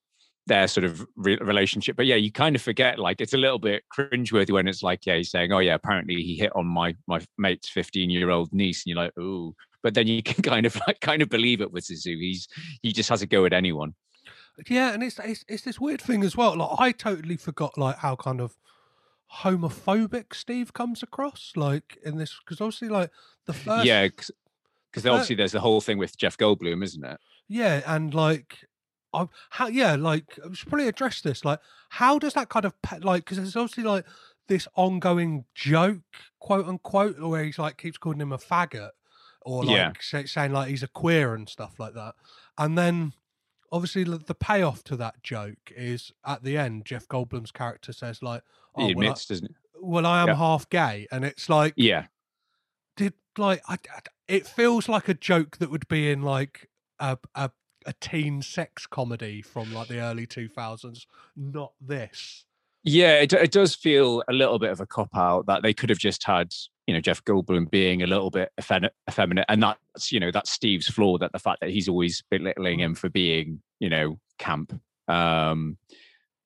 their sort of re- relationship. But yeah, you kind of forget. Like it's a little bit cringeworthy when it's like, yeah, he's saying, oh yeah, apparently he hit on my my mate's fifteen year old niece, and you're like, ooh. But then you can kind of like kind of believe it with Zissou. He's he just has a go at anyone. Yeah, and it's, it's it's this weird thing as well. Like I totally forgot like how kind of homophobic Steve comes across, like in this because obviously like the first yeah, because obviously there's the whole thing with Jeff Goldblum, isn't it? yeah, and like I how yeah like I should probably address this like how does that kind of like because it's obviously like this ongoing joke quote unquote where he's like keeps calling him a faggot or like Yeah. say, saying like he's a queer and stuff like that, and then obviously the the payoff to that joke is at the end Jeff Goldblum's character says like oh, he well, I- admits, doesn't it? well, I am Yeah. half gay, and it's like, Yeah, did like I, I- it feels like a joke that would be in like a a, a teen sex comedy from like the early two thousands, not this. Yeah, it, it does feel a little bit of a cop out that they could have just had, you know, Jeff Goldblum being a little bit effeminate, effeminate, and that's, you know, that's Steve's flaw. That the fact that he's always belittling him for being, you know, camp. Um,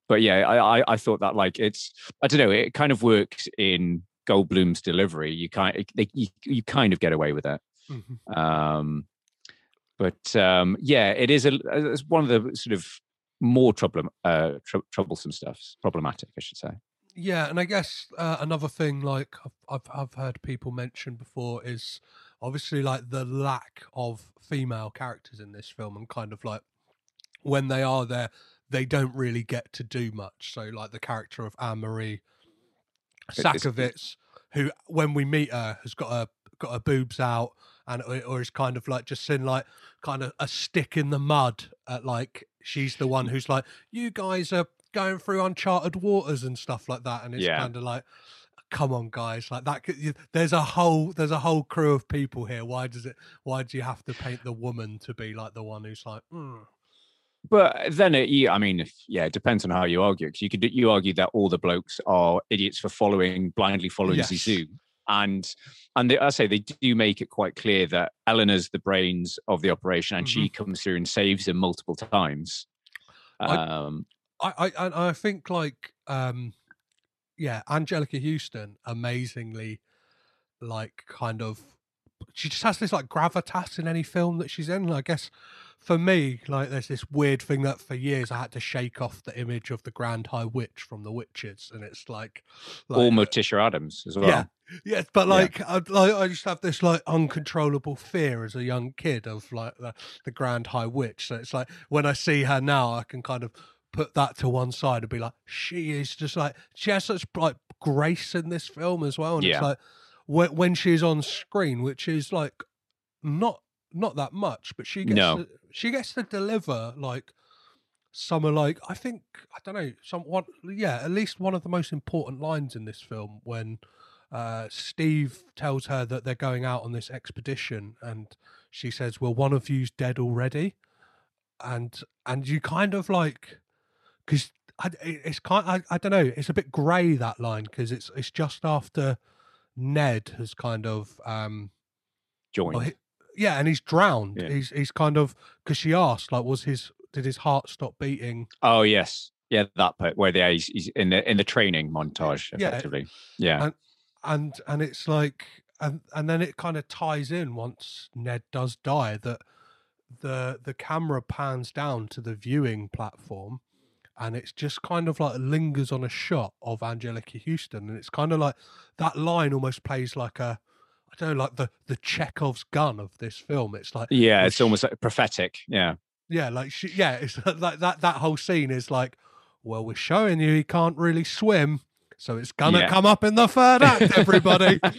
but yeah, I, I, I thought that like it's, I don't know, it kind of works in Goldblum's delivery. You kind, they, you, you kind of get away with it. Um, but um, yeah, it is a it's one of the sort of more trouble, uh, tr- troublesome stuffs, problematic, I should say. Yeah, and I guess uh, another thing like I've, I've I've heard people mention before is obviously like the lack of female characters in this film, and kind of like when they are there, they don't really get to do much. So like the character of Anne Marie It- Sakowitz, who when we meet her has got her got her boobs out and or is kind of like just seen like kind of a stick in the mud at like she's the one who's like you guys are going through uncharted waters and stuff like that and it's Yeah. kind of like come on guys like that there's a whole there's a whole crew of people here why does it why do you have to paint the woman to be like the one who's like mm. But then, it, yeah, I mean, if, yeah, it depends on how you argue. Because you could you argue that all the blokes are idiots for following blindly following Yes. Zissou, and and they, I say they do make it quite clear that Eleanor's the brains of the operation, and she comes through and saves him multiple times. I- Um, I, I I I think like um yeah, Anjelica Huston amazingly like kind of she just has this like gravitas in any film that she's in. And I guess for me, like there's this weird thing that for years I had to shake off the image of the Grand High Witch from The Witches, and it's like, like or Morticia Addams as well. yeah, yeah, but like, I, like I just have this like uncontrollable fear as a young kid of like the, the Grand High Witch. So it's like when I see her now, I can kind of put that to one side and be like, she is just like she has such like grace in this film as well, and Yeah. it's like when when she's on screen, which is like not not that much, but she gets No. to, she gets to deliver like some are like I think I don't know some one yeah at least one of the most important lines in this film when uh, Steve tells her that they're going out on this expedition and she says well one of you's dead already and and you kind of like because it's kind I, I don't know it's a bit grey that line because it's it's just after Ned has kind of um Joined. well, he- yeah, and he's drowned. Yeah. He's he's kind of because she asked like, was his did his heart stop beating? Oh yes, yeah, that part where they he's, he's in the in the training montage, Yeah. effectively. Yeah, And and and it's like and and then it kind of ties in once Ned does die that the the camera pans down to the viewing platform and it's just kind of like lingers on a shot of Anjelica Huston and it's kind of like that line almost plays like a I don't know like the the Chekhov's gun of this film. It's like yeah it's almost like prophetic yeah. Yeah like she, yeah it's like that that whole scene is like well we're showing you he can't really swim so it's gonna yeah. come up in the third act everybody.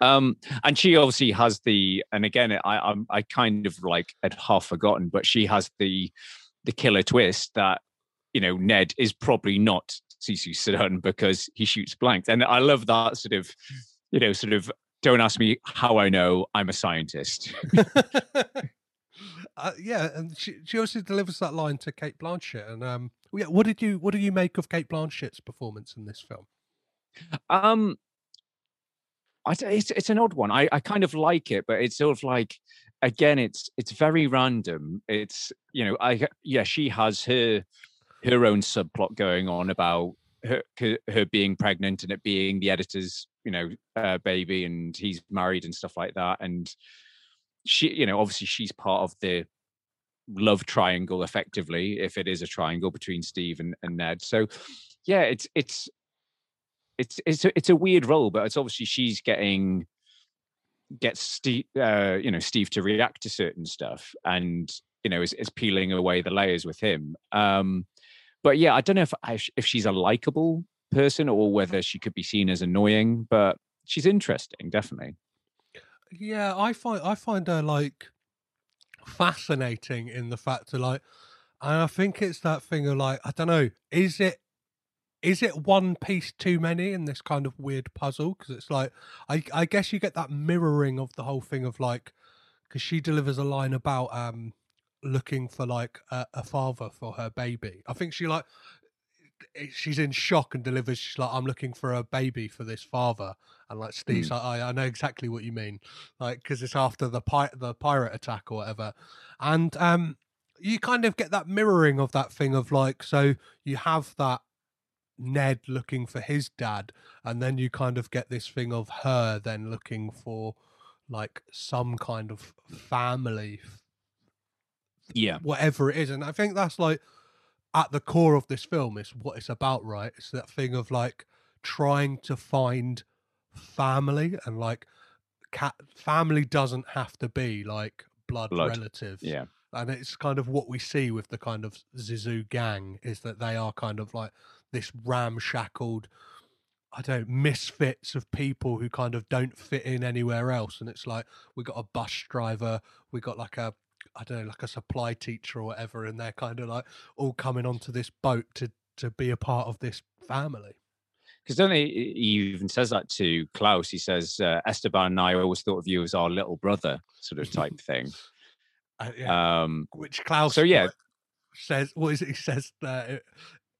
Um, and she obviously has the, and again, I, I, I kind of like had half forgotten, but she has the, the killer twist that you know Ned is probably not Sisu Sadun because he shoots blanks, and I love that sort of, you know, sort of. Don't ask me how I know. I'm a scientist. uh, yeah, and she she also delivers that line to Cate Blanchett. And um, yeah, what did you what do you make of Cate Blanchett's performance in this film? Um, I, it's it's an odd one. I, I kind of like it, but it's sort of like again, it's it's very random. It's you know, I yeah, she has her her own subplot going on about her her being pregnant and it being the editor's you know uh, baby, and he's married and stuff like that. And she, you know, obviously she's part of the love triangle effectively if it is a triangle between steve and, and ned so yeah it's it's it's it's a, it's a weird role, but it's obviously she's getting gets Steve, uh, you know, Steve to react to certain stuff, and you know, is, is peeling away the layers with him. Um, but yeah, I don't know if if she's a likable person or whether she could be seen as annoying, but she's interesting, definitely. Yeah, I find I find her like fascinating in the fact that like, and I think it's that thing of like, I don't know, is it is it one piece too many in this kind of weird puzzle? Because it's like, I, I guess you get that mirroring of the whole thing of like, because she delivers a line about um looking for like a, a, father for her baby. I think she like she's in shock and delivers. She's like, I'm looking for a baby for this father, and like Steve's mm. like, I, I know exactly what you mean, like because it's after the pi- the pirate attack or whatever, and um. You kind of get that mirroring of that thing of like, so you have that Ned looking for his dad, and then you kind of get this thing of her then looking for like some kind of family, yeah, whatever it is. And I think that's like at the core of this film is what it's about, right? It's that thing of like trying to find family and like cat family doesn't have to be like blood, blood. relatives. Yeah. And it's kind of what we see with the kind of Zissou gang is that they are kind of like this ramshackled I don't misfits of people who kind of don't fit in anywhere else. And it's like we got a bus driver, we got like a I don't know, like a supply teacher or whatever, and they're kind of like all coming onto this boat to to be a part of this family. Because don't he, he even says that to Klaus? He says uh, Esteban and I always thought of you as our little brother, sort of type thing. Uh, yeah. Um, Which Klaus? So yeah, says what is it? He says that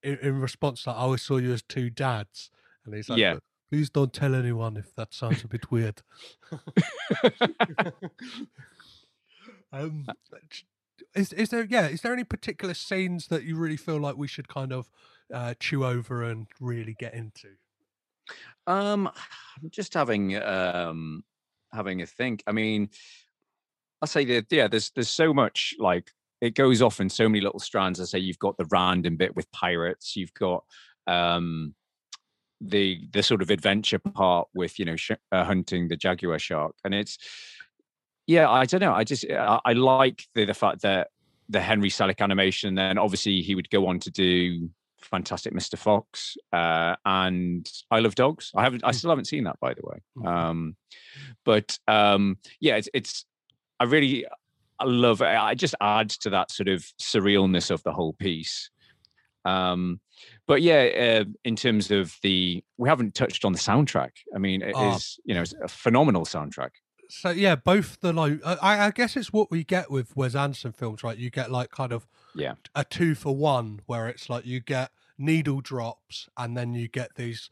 in, in response to that, I always saw you as two dads. And he's like, yeah. please don't tell anyone if that sounds a bit weird. um, is, is there, yeah, is there any particular scenes that you really feel like we should kind of uh, chew over and really get into? Um, I'm just having um having a think. I mean, I say that yeah, there's there's so much like it goes off in so many little strands. I say you've got the random bit with pirates, you've got um, the the sort of adventure part with you know sh- uh, hunting the jaguar shark, and it's yeah, I don't know. I just I, I like the the fact that the Henry Selick animation, then obviously he would go on to do Fantastic Mr. Fox uh, and Isle of Dogs. I haven't, I hmm. still haven't seen that, by the way. Hmm. Um, but um, yeah, it's, it's, I really, I love it. It just adds to that sort of surrealness of the whole piece. Um, but yeah, uh, in terms of the, we haven't touched on the soundtrack. I mean, it oh. is you know a phenomenal soundtrack. So yeah, both the like, I, I guess it's what we get with Wes Anderson films, right? You get like kind of yeah a two for one, where it's like you get needle drops and then you get these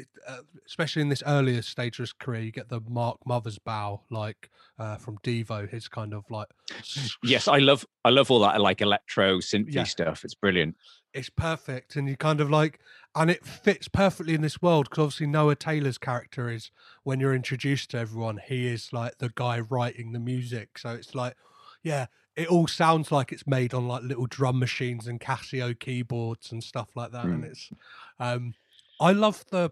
it, uh, especially in this earlier stage of his career, you get the Mark Mothersbaugh, like uh, from Devo, his kind of like. Yes, I love I love all that like electro synthy Yeah. stuff. It's brilliant. It's perfect, and you kind of like, and it fits perfectly in this world because obviously Noah Taylor's character is when you're introduced to everyone, he is like the guy writing the music. So it's like, yeah, it all sounds like it's made on like little drum machines and Casio keyboards and stuff like that. And Mm. it's, um, I love the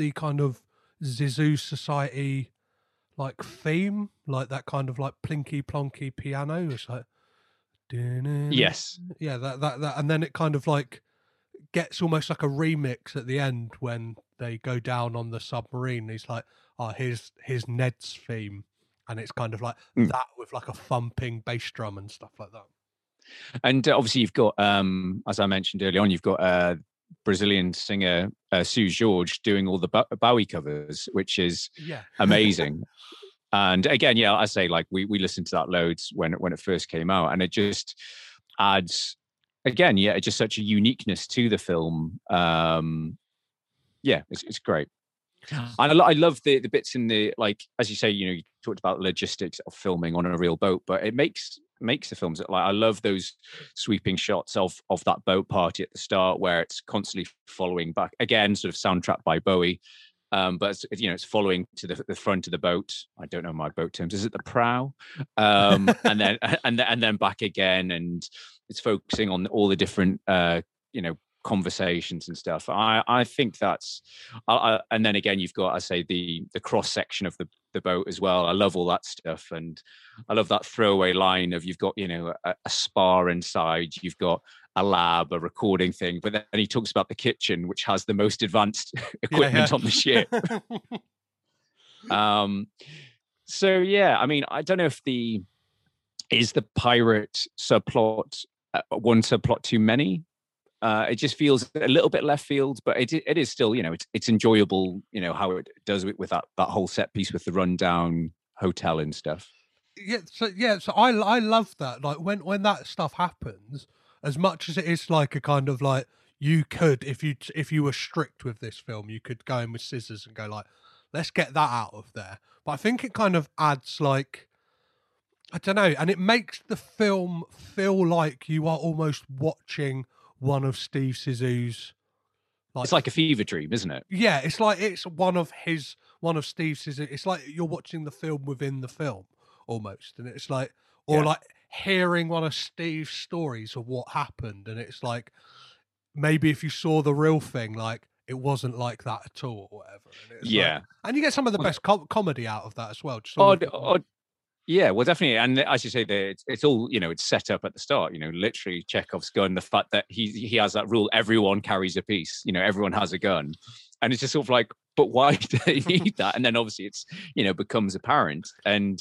the kind of Zissou Society like theme, like that kind of like plinky plonky piano. It's like, Yes. yeah, that that that, and then it kind of like gets almost like a remix at the end when they go down on the submarine. He's like, "Oh, here's here's Ned's theme," and it's kind of like Mm. that with like a thumping bass drum and stuff like that. And uh, obviously, you've got, um, as I mentioned earlier on, you've got uh, Brazilian singer uh, Seu Jorge doing all the Bowie covers, which is Yeah, amazing. and again, yeah, I say like we we listened to that loads when it- when it first came out, and it just adds again, yeah, just such a uniqueness to the film. Um, yeah, it's it's great. And I, lo- I love the the bits in the like as you say, you know, you talked about logistics of filming on a real boat, but it makes makes the films like I love those sweeping shots of of that boat party at the start where it's constantly following back again, sort of soundtrack by Bowie. Um, but it's, you know, it's following to the, the front of the boat. I don't know my boat terms. Is it the prow? Um, and then and and then back again, and it's focusing on all the different uh, you know conversations and stuff. I I think that's, I, I, and then again you've got I say the the cross section of the the boat as well. I love all that stuff, and I love that throwaway line of you've got you know a, a spa inside, you've got a lab, a recording thing, but then he talks about the kitchen, which has the most advanced equipment yeah. on the ship. um, so yeah, I mean, I don't know if the is the pirate subplot uh, one subplot too many. Uh, it just feels a little bit left field, but it it is still you know it's it's enjoyable. You know how it does it with that that whole set piece with the rundown hotel and stuff. yeah. So yeah, so I I love that. Like when when that stuff happens, as much as it is like a kind of like you could if you if you were strict with this film, you could go in with scissors and go like, let's get that out of there. But I think it kind of adds like I don't know, and it makes the film feel like you are almost watching one of Steve Zissou's. it's like a fever dream, isn't it? Yeah, it's like it's one of his one of Steve's. It's like you're watching the film within the film almost, and it's like or Yeah. like hearing one of Steve's stories of what happened, and it's like maybe if you saw the real thing, like it wasn't like that at all, or whatever. And it's like- Yeah. and you get some of the best com- comedy out of that as well. Just all Odd, of- odd. Yeah, well, definitely, and as you say, it's, it's all you know. It's set up at the start. You know, literally Chekhov's gun. The fact that he he has that rule: everyone carries a piece. You know, everyone has a gun, and it's just sort of like, but why do they need that? And then obviously, it's you know becomes apparent. And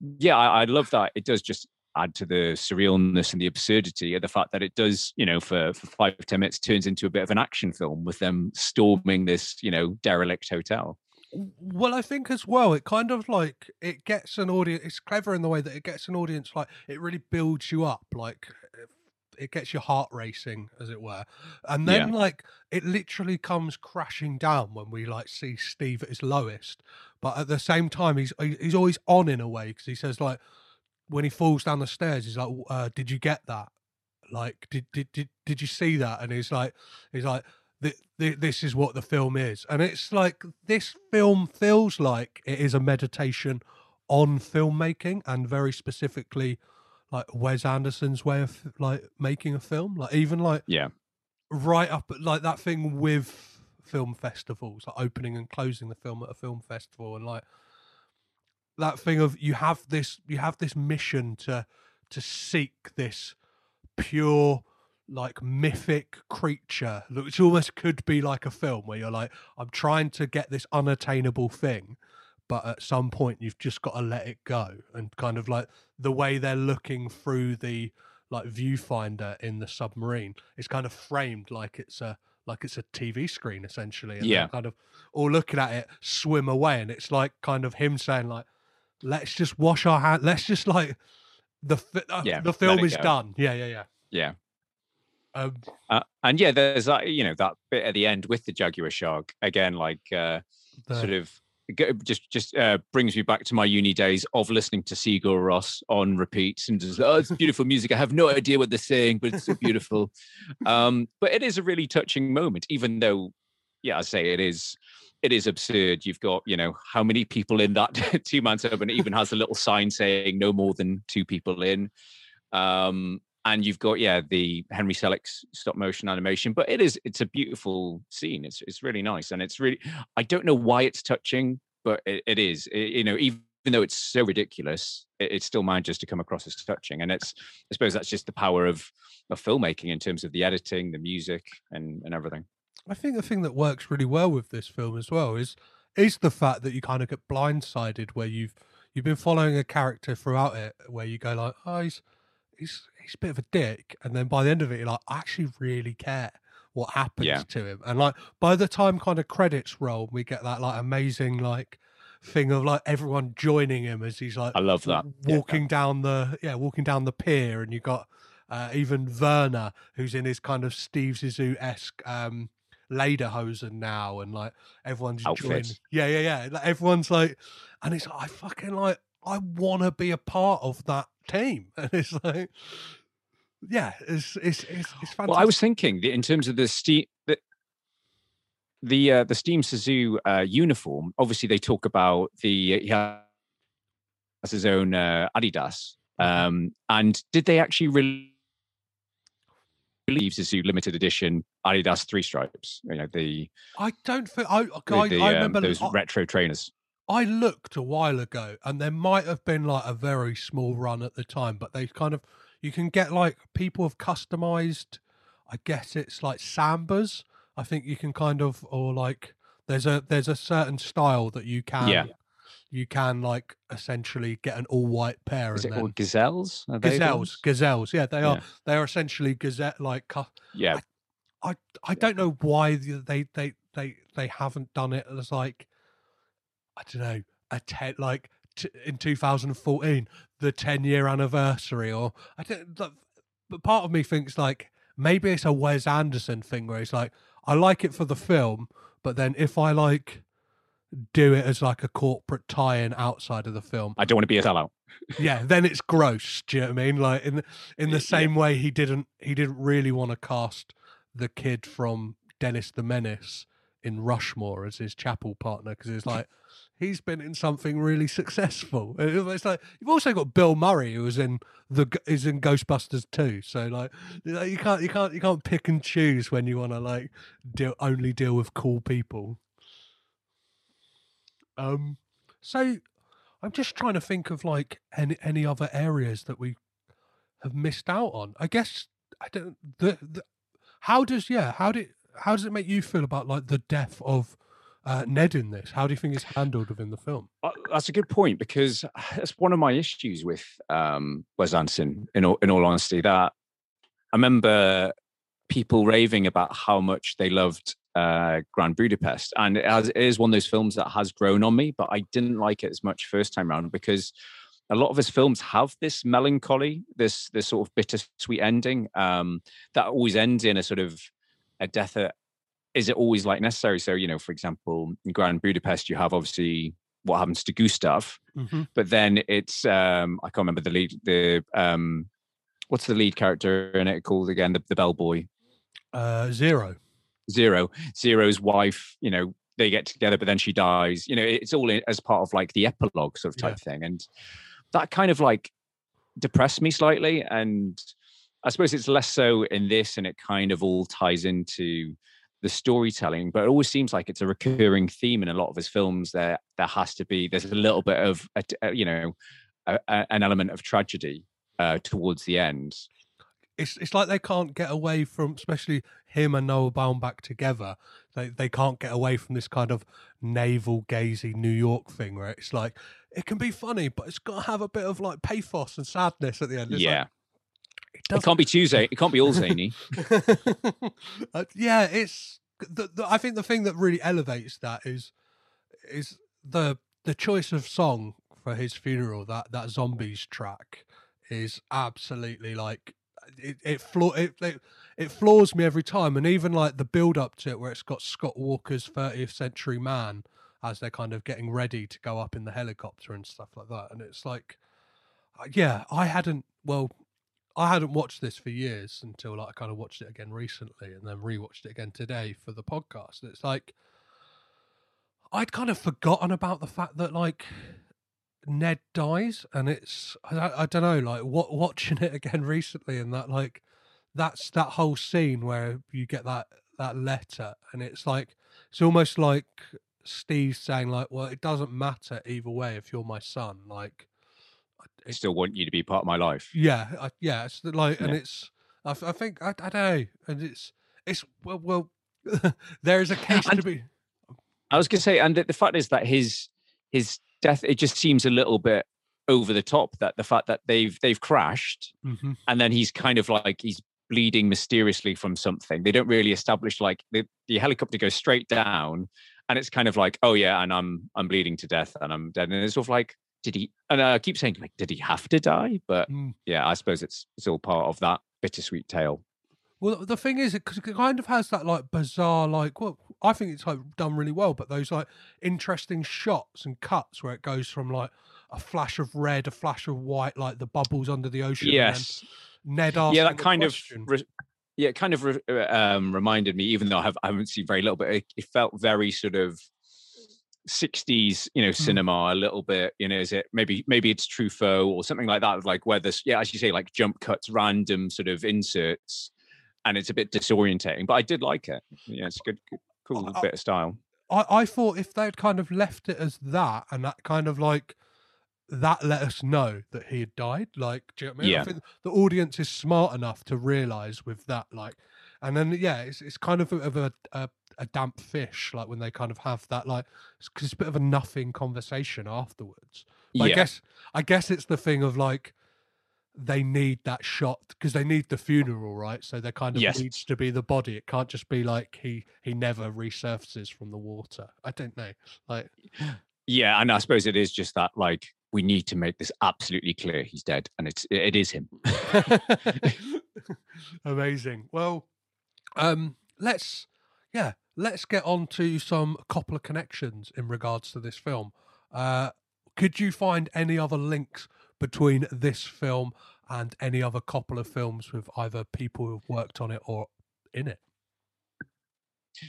yeah, I, I love that. It does just add to the surrealness and the absurdity of the fact that it does, you know, for, for five ten minutes turns into a bit of an action film with them storming this, you know, derelict hotel. Well, I think as well, it kind of like it gets an audience. It's clever in the way that it gets an audience. Like it really builds you up. Like it gets your heart racing, as it were. And then like it literally comes crashing down when we like see Steve at his lowest. But at the same time, he's he's always on in a way because he says like when he falls down the stairs, he's like, uh, "Did you get that? Like, did did did did you see that?" And he's like, he's like. Th- th- this is what the film is and it's like this film feels like it is a meditation on filmmaking and very specifically like Wes Anderson's way of like making a film like even like Yeah. right up like that thing with film festivals like opening and closing the film at a film festival and like that thing of you have this you have this mission to to seek this pure like mythic creature which almost could be like a film where you're like i'm trying to get this unattainable thing but at some point you've just got to let it go and kind of like the way they're looking through the like viewfinder in the submarine it's kind of framed like it's a like it's a tv screen essentially and Yeah. kind of all looking at it swim away and it's like kind of him saying like let's just wash our hands let's just like the uh, Yeah, the film is go. done yeah yeah yeah Yeah. Um, uh, and yeah, there's that you know that bit at the end with the jaguar shark again, like uh, the, sort of just just uh, brings me back to my uni days of listening to Sigur Rós on repeat and just oh it's beautiful music. I have no idea what they're saying, but it's so beautiful. um, but it is a really touching moment, even though, yeah, I say it is. It is absurd. You've got, you know, how many people in that two man and it even has a little sign saying no more than two people in. Um, and you've got yeah the Henry Selick's stop motion animation, but it is it's a beautiful scene. It's it's really nice, and it's really I don't know why it's touching, but it, it is. It, you know, even though it's so ridiculous, it, it, still manages to come across as touching, and it's I suppose that's just the power of of filmmaking in terms of the editing, the music, and and everything. I think the thing that works really well with this film as well is is the fact that you kind of get blindsided where you've you've been following a character throughout it, where you go like, oh, he's he's he's a bit of a dick, and then by the end of it, you're like, I actually really care what happens yeah. to him, and like by the time kind of credits roll, we get that like amazing like thing of like everyone joining him as he's like I love that walking yeah. down the yeah walking down the pier, and you got uh, even Werner who's in his kind of Steve Zissou esque um lederhosen now and like everyone's joining yeah yeah yeah like, everyone's like and it's like, I fucking like I want to be a part of that team. And it's like, yeah, it's it's it's, it's fantastic. Well, I was thinking in terms of the steam the the uh, the Steam Zissou uh, uniform. Obviously, they talk about the he has his own uh, Adidas. Mm-hmm. Um, and did they actually release Zissou limited edition Adidas three stripes? You know the. I don't think I. I, the, I remember um, those I, retro trainers. I looked a while ago, and there might have been like a very small run at the time, but they kind of you can get like people have customized. I guess it's like sambas. I think you can kind of or like there's a there's a certain style that you can yeah. you can like essentially get an all white pair. Is it called gazelles? Are gazelles, gazelles. Yeah, they are. They are essentially gazelle like. Yeah. I, I I don't know why they they they they haven't done it as like I don't know, a ten like t- in 2014, the 10 year anniversary, or I don't. But part of me thinks like maybe it's a Wes Anderson thing where it's like I like it for the film, but then if I like do it as like a corporate tie-in outside of the film, I don't want to be a sellout. yeah, then it's gross. Do you know what I mean? Like in in the same yeah. way he didn't he didn't really want to cast the kid from Dennis the Menace in Rushmore as his chapel partner because it's like he's been in something really successful. It's like you've also got Bill Murray who was in the is in Ghostbusters too. So like you can't you can't you can't pick and choose when you want to like deal only deal with cool people. Um, so I'm just trying to think of like any any other areas that we have missed out on. I guess I don't. The, the how does yeah how did how does it make you feel about like the death of uh, Ned in this? How do you think it's handled within the film? Uh, that's a good point because that's one of my issues with um, Wes Anderson. In all, in all honesty, that I remember people raving about how much they loved uh, Grand Budapest, and it, has, it is one of those films that has grown on me. But I didn't like it as much first time around because a lot of his films have this melancholy, this this sort of bittersweet ending um, that always ends in a sort of a death at is it always like necessary? So, you know, for example, in Grand Budapest, you have obviously what happens to Gustav, mm-hmm. but then it's um I can't remember the lead the um what's the lead character in it called again? The, the bellboy. Uh Zero. Zero. Zero's wife, you know, they get together, but then she dies. You know, it's all as part of like the epilogue sort of type yeah. thing. And that kind of like depressed me slightly. And I suppose it's less so in this, and it kind of all ties into the storytelling, but it always seems like it's a recurring theme in a lot of his films. There, there has to be there's a little bit of a, a, you know a, an element of tragedy uh, towards the end. It's it's like they can't get away from, especially him and Noah Baumbach together. They they can't get away from this kind of navel gazy New York thing where it's like it can be funny, but it's got to have a bit of like pathos and sadness at the end. It's yeah. Like, it, it, can't be Tuesday. It can't be all zany. uh, yeah, it's. The, the, I think the thing that really elevates that is is the the choice of song for his funeral. That that zombies track is absolutely like it it, floor, it it it floors me every time, and even like the build up to it, where it's got Scott Walker's 30th Century Man as they're kind of getting ready to go up in the helicopter and stuff like that, and it's like, uh, yeah, I hadn't well. I hadn't watched this for years until like I kind of watched it again recently and then rewatched it again today for the podcast. And It's like I'd kind of forgotten about the fact that like Ned dies, and it's I, I don't know, like what watching it again recently, and that like that's that whole scene where you get that that letter, and it's like it's almost like Steve saying like, well, it doesn't matter either way if you're my son, like. I still want you to be part of my life. Yeah, I, yeah, it's like, and it's I, I think I, I don't know, and it's it's well, well there is a case to be. I was going to say, and the, the fact is that his his death it just seems a little bit over the top. That the fact that they've they've crashed, Mhm. and then he's kind of like he's bleeding mysteriously from something. They don't really establish like the, the helicopter goes straight down, and it's kind of like, oh yeah, and I'm I'm bleeding to death, and I'm dead, and it's sort of like. Did he? And I keep saying, like, did he have to die? But Mm. yeah, I suppose it's it's all part of that bittersweet tale. Well, the thing is, it kind of has that like bizarre, like, well, I think it's like done really well, but those like interesting shots and cuts where it goes from like a flash of red, a flash of white, like the bubbles under the ocean. Yes. Ned asking yeah, that kind question. of re- yeah, it kind of re- uh, um, reminded me, even though I, have, I haven't seen very little, but it, it felt very sort of 60s, you know, mm-hmm. cinema a little bit. You know, is it maybe maybe it's Truffaut or something like that? Like where this, yeah, as you say, like jump cuts, random sort of inserts, and it's a bit disorientating. But I did like it. Yeah, it's a good, good cool bit of style. I, I thought if they'd kind of left it as that and that kind of like that let us know that he had died. Like, do you know what I mean? I Yeah. think the audience is smart enough to realize with that, like, and then yeah, it's it's kind of a, of a, a a damp fish, like when they kind of have that, like, because it's a bit of a nothing conversation afterwards. But I guess I guess it's the thing of like they need that shot because they need the funeral, right? So there kind of Yes. needs to be the body. It can't just be like he he never resurfaces from the water. I don't know, like. Yeah, and I suppose it is just that like we need to make this absolutely clear he's dead, and it's it is him. Amazing. Well, um, let's yeah, let's get on to some Coppola connections in regards to this film. Uh, could you find any other links between this film and any other Coppola films with either people who've worked on it or in it?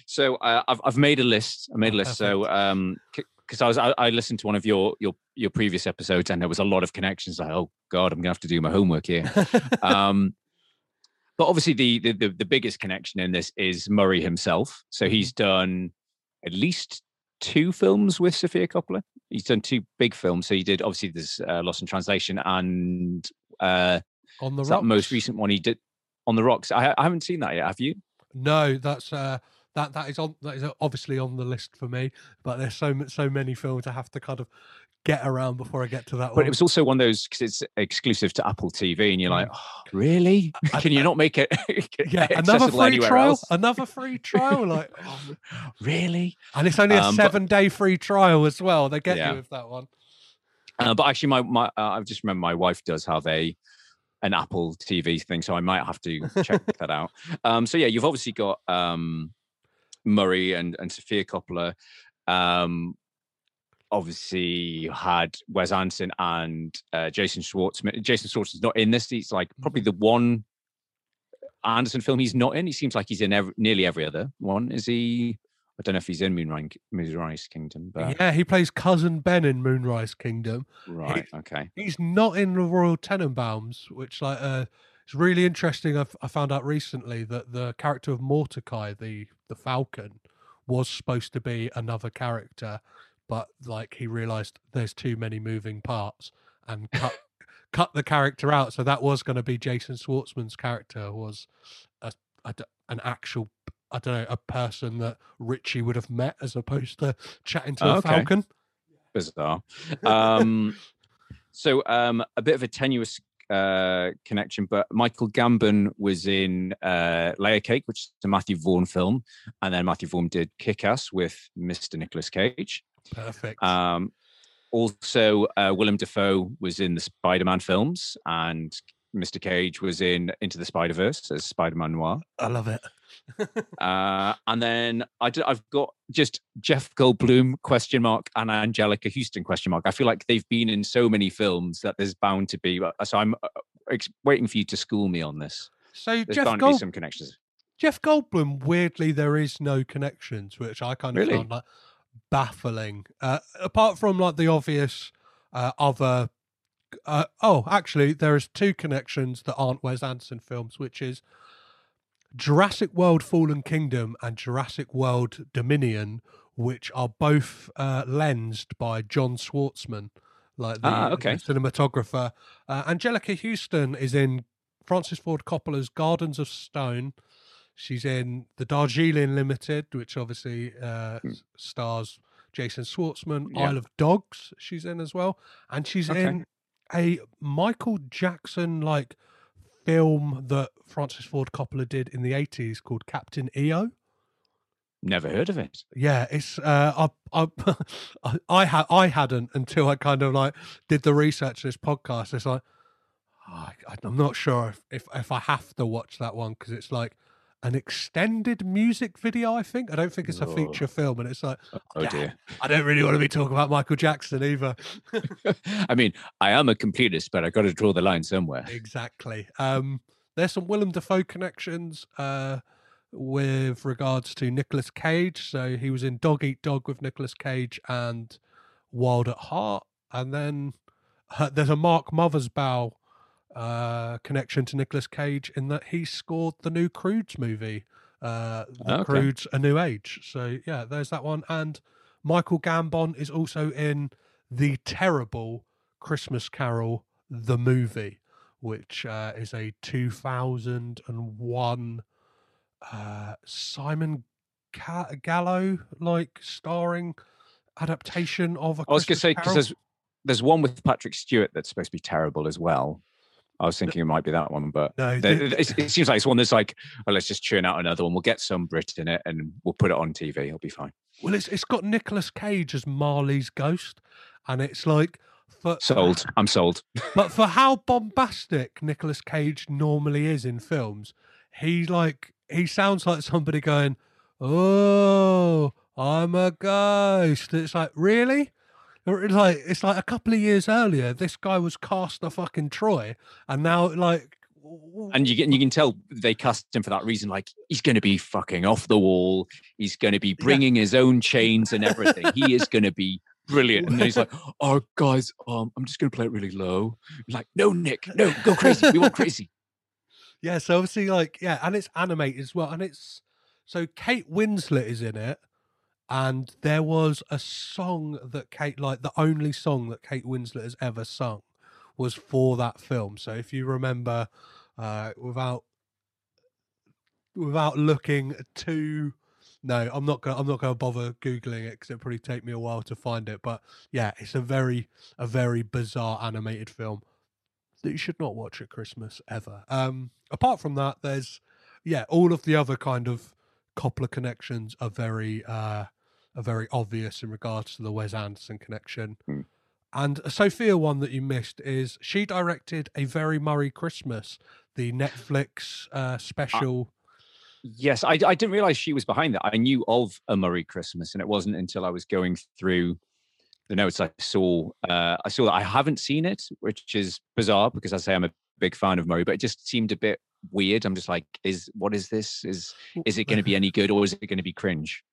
So uh, I've I've made a list. I made a list. So um, because I was I, I listened to one of your your your previous episodes, and there was a lot of connections. Like, oh God, I'm gonna have to do my homework here. um, but obviously, the, the the the biggest connection in this is Murray himself. So he's done at least two films with Sofia Coppola. He's done two big films. So he did obviously this uh, Lost in Translation and uh, On the that most recent one he did on the rocks. I, I haven't seen that yet. Have you? No, that's uh that that is on that is obviously on the list for me. But there's so so many films I have to kind of get around before I get to that one. But one. it was also one of those because it's exclusive to Apple TV, and you're like, Mm. oh, really? Can you not make it yeah, another free trial, else? another free trial, like oh, really? and it's only a Um, but- seven day free trial as well. They get Yeah. you with that one. Uh, but actually, my my uh, I just remember my wife does have a an Apple TV thing, so I might have to check that out. Um, so yeah, you've obviously got um, Murray and and Sofia Coppola. Um, obviously, you had Wes Anderson and uh, Jason Schwartzman. Jason Schwartzman's not in this. He's like probably the one Anderson film he's not in. He seems like he's in every, nearly every other one. Is he? I don't know if he's in Moonrise, Moonrise Kingdom, but Yeah, he plays cousin Ben in Moonrise Kingdom. right, okay. He's not in the Royal Tenenbaums, which like uh, it's really interesting. I've, I found out recently that the character of Mordecai, the the Falcon, was supposed to be another character, but like he realised there's too many moving parts and cut cut the character out. So that was going to be Jason Schwartzman's character was a, a an actual. I don't know, a person that Richie would have met as opposed to chatting to a Okay. falcon. bizarre. Um, so um, a bit of a tenuous uh, connection, but Michael Gambon was in uh, Layer Cake, which is a Matthew Vaughn film, and then Matthew Vaughn did Kick Ass with Mr. Nicolas Cage. Perfect. Um, also, uh, Willem Dafoe was in the Spider-Man films, and Mr. Cage was in Into the Spider Verse as Spider Man Noir. I love it. uh, and then I've got just Jeff Goldblum question mark and Anjelica Huston question mark. I feel like they've been in so many films that there's bound to be. uh, So I'm uh, ex- waiting for you to school me on this. So There's Jeff bound to be some connections. Jeff Goldblum, weirdly, there is no connections, which I kind of Really? found like baffling. Uh, apart from like the obvious uh, other. Uh, oh, actually, there is two connections that aren't Wes Anderson films, which is Jurassic World: Fallen Kingdom and Jurassic World: Dominion, which are both uh, lensed by John Schwartzman, like the, Ah, okay. the cinematographer. Uh, Anjelica Huston is in Francis Ford Coppola's Gardens of Stone. She's in the Darjeeling Limited, which obviously uh, s- stars Jason Schwartzman. Yeah. Isle of Dogs, she's in as well, and she's Okay. in a Michael Jackson like film that Francis Ford Coppola did in the eighties called Captain EO. Never heard of it. Yeah, it's uh, I I I had I hadn't until I kind of like did the research for this podcast. It's like oh, I, I'm not sure if, if if I have to watch that one because it's like an extended music video. I think I don't think it's a Oh. feature film, and it's like Oh "Yeah, dear. I don't really want to be talking about Michael Jackson either. I mean, I am a completist, but I got to draw the line somewhere. Exactly. Um, there's some Willem Dafoe connections uh, with regards to Nicolas Cage. So he was in Dog Eat Dog with Nicolas Cage and Wild at Heart. And then uh, there's a Mark Mothersbaugh uh, connection to Nicolas Cage in that he scored the new Croods movie, uh, the Okay. Croods A New Age. So yeah, there's that one. And Michael Gambon is also in the terrible Christmas Carol, the movie, which uh, is a 2001 uh, Simon Ca- Gallo like starring adaptation of a I was going to say because there's there's one with Patrick Stewart that's supposed to be terrible as well. I was thinking it might be that one, but No, it, it seems like it's one that's like, oh, let's just churn out another one. We'll get some Brit in it and we'll put it on TV. It'll be fine. Well, it's it's got Nicolas Cage as Marley's ghost, and it's like for Sold. I'm sold. but for how bombastic Nicolas Cage normally is in films, he like he sounds like somebody going, "Oh, I'm a ghost." It's like really. Like it's like a couple of years earlier, this guy was Castor fucking Troy, and now like And you can you can tell they cast him for that reason. Like he's going to be fucking off the wall. He's going to be bringing his own chains and everything. he is going to be brilliant. And then he's like, "Oh, guys, um, I'm just going to play it really low." Like, no, Nick, no, go crazy. We want crazy. Yeah, so obviously, like, yeah, and it's animated as well, and it's so Kate Winslet is in it, and there was a song that Kate, like, the only song that Kate Winslet has ever sung was for that film. So if you remember, uh, without without looking too. No, I'm not gonna. I'm not gonna bother googling it because it'll probably take me a while to find it. But yeah, it's a very, a very bizarre animated film that you should not watch at Christmas ever. Um, apart from that, there's yeah, all of the other kind of Coppola connections are very uh, are very obvious in regards to the Wes Anderson connection. Hmm. And a Sofia one that you missed is she directed a Very Murray Christmas, the Netflix uh, special. Yes, I, I didn't realize she was behind that. I knew of a Murray Christmas, and it wasn't until I was going through the notes I saw. Uh, I saw that I haven't seen it, which is bizarre because I say I'm a big fan of Murray, but it just seemed a bit weird. I'm just like, is what is this? Is is it going to be any good or is it going to be cringe?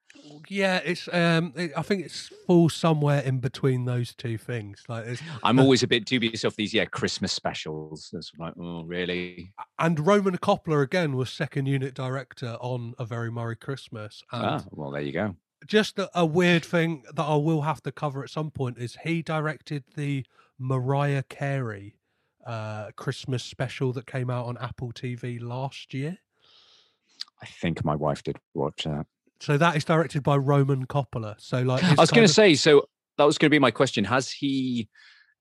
Yeah, it's um, it, I think it's falls somewhere in between those two things. Like, it's, I'm always a bit dubious of these, yeah, Christmas specials. It's like, oh, really? and Roman Coppola again was second unit director on A Very Murray Christmas. And Ah, well, there you go. just a, a weird thing that I will have to cover at some point is he directed the Mariah Carey uh, Christmas special that came out on Apple TV last year. I think my wife did watch that. So that is directed by Roman Coppola. So like, I was going of- to say, so that was going to be my question. Has he?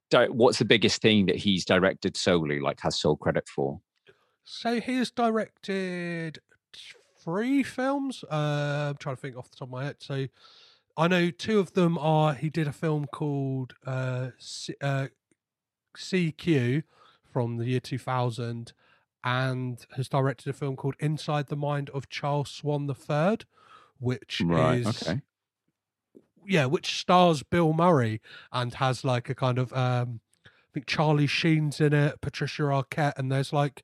di- What's the biggest thing that he's directed solely, like has sole credit for? So he has directed three films. Uh, I'm trying to think off the top of my head. So I know two of them are he did a film called uh, C- uh, CQ from the year 2000 and has directed a film called Inside the Mind of Charles Swan III, which Right. is Okay. yeah, which stars Bill Murray and has like a kind of um I think Charlie Sheen's in it, Patricia Arquette, and there's like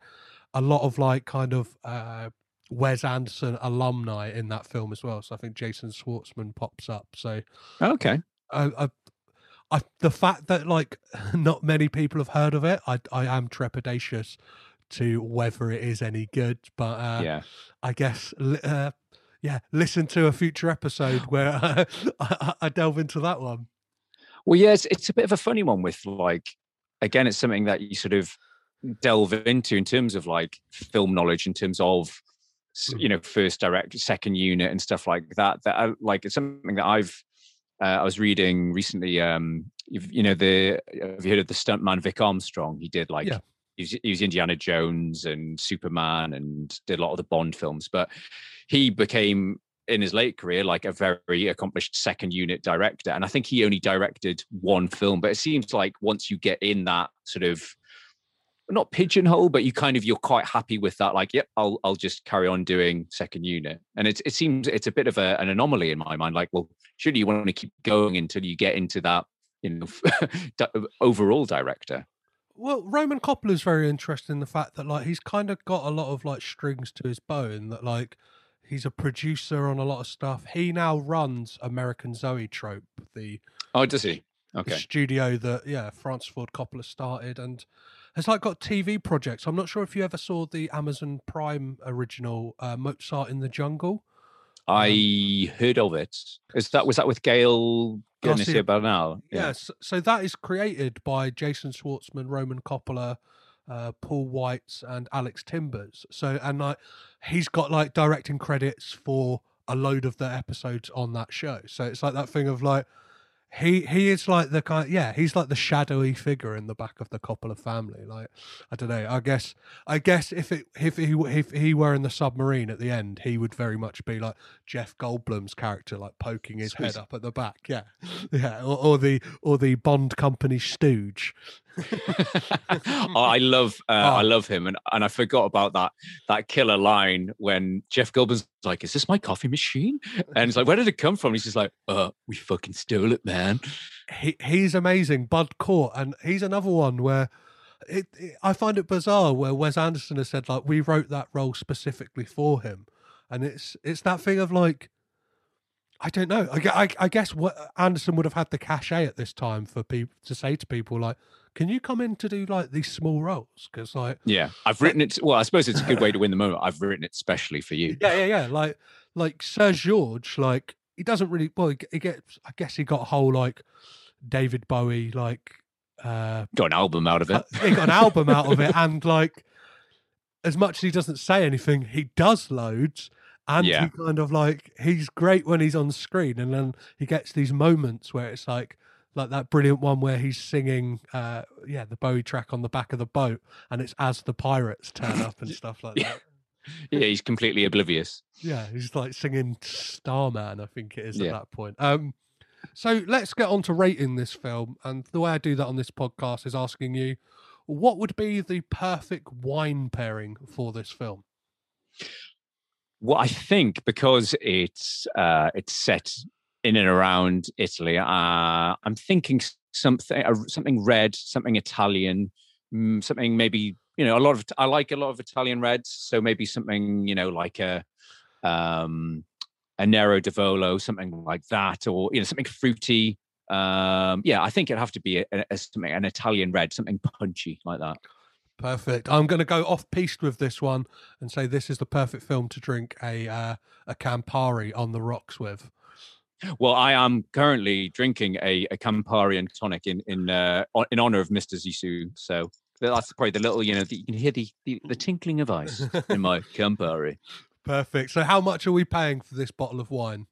a lot of like kind of uh Wes Anderson alumni in that film as well. So I think Jason Schwartzman pops up. So Okay. I, I, I the fact that like not many people have heard of it, I I am trepidatious to whether it is any good. But uh, yeah. I guess uh, yeah, listen to a future episode where I, I, I delve into that one. Well, yes, it's a bit of a funny one with like, again, it's something that you sort of delve into in terms of like film knowledge, in terms of you know first direct, second unit, and stuff like that. That I, like it's something that I've uh, I was reading recently. Um, you've, you know the have you heard of the stuntman Vic Armstrong? He did like Yeah. he, was, he was Indiana Jones and Superman and did a lot of the Bond films, but he became in his late career like a very accomplished second unit director and i think he only directed one film but it seems like once you get in that sort of not pigeonhole but you kind of you're quite happy with that like yep i'll i'll just carry on doing second unit. And it, it seems it's a bit of a, an anomaly in my mind like well surely you want to keep going until you get into that you know overall director. Well, Roman Coppola's very interesting in the fact that like he's kind of got a lot of like strings to his bow, that like he's a producer on a lot of stuff. He now runs American Zoetrope, the oh does he okay studio that yeah Francis Ford Coppola started and has like got TV projects. I'm not sure if you ever saw the Amazon Prime original uh, Mozart in the Jungle. i heard of it is that was that with Gael Garcia Bernal Yes, so that is created by Jason Schwartzman, Roman Coppola, uh, Paul Weitz, and Alex Timbers. So and like he's got like directing credits for a load of the episodes on that show. So it's like that thing of like he he is like the kind yeah he's like the shadowy figure in the back of the Coppola family. Like I don't know. I guess I guess if it if he if he were in the submarine at the end, he would very much be like Jeff Goldblum's character, like poking his head up at the back. Yeah, yeah, or, or the or the Bond company stooge. oh, I love uh, I Oh. love him and, and I forgot about that that killer line when Jeff Goldblum's like, "Is this my coffee machine?" And he's like, "Where did it come from?" And he's just like, "Uh, we fucking stole it, man." He he's amazing, Bud Cort, and he's another one where. It, it, I find it bizarre where Wes Anderson has said like we wrote that role specifically for him, and it's it's that thing of like I don't know. I, I, I guess what Anderson would have had the cachet at this time for people to say to people like, "Can you come in to do like these small roles?" Because like, Yeah, I've written it. Well, I suppose it's a good way to win the moment. I've written it specially for you. yeah, yeah, yeah. Like like Seu Jorge, like he doesn't really. Well, he, gets. I guess he got a whole like David Bowie like uh Got an album out of it. uh, he got an album out of it, and like as much as he doesn't say anything, he does loads. And Yeah. he kind of like he's great when he's on screen, and then he gets these moments where it's like like that brilliant one where he's singing uh yeah the Bowie track on the back of the boat, and it's as the pirates turn up and stuff like that. Yeah, he's completely oblivious. Yeah, he's like singing Starman, I think it is at that point. Um, so let's get on to rating this film. And the way I do that on this podcast is asking you, what would be the perfect wine pairing for this film? Well, I think because it's uh, it's set in and around Italy, uh, I'm thinking something something red, something Italian, mm, something maybe you know a lot of I like a lot of Italian reds, so maybe something you know like a um, a Nero d'Avola, something like that, or you know something fruity. Um, yeah, I think it'd have to be a, a, an Italian red, something punchy like that. Perfect. I'm going to go off piste with this one and say this is the perfect film to drink a uh, a Campari on the rocks with. Well, I am currently drinking a, a Campari and tonic in in uh, in honor of Mr. Zissou. So that's probably the little, you know, the, you can hear the, the the tinkling of ice in my Campari. Perfect. So how much are we paying for this bottle of wine?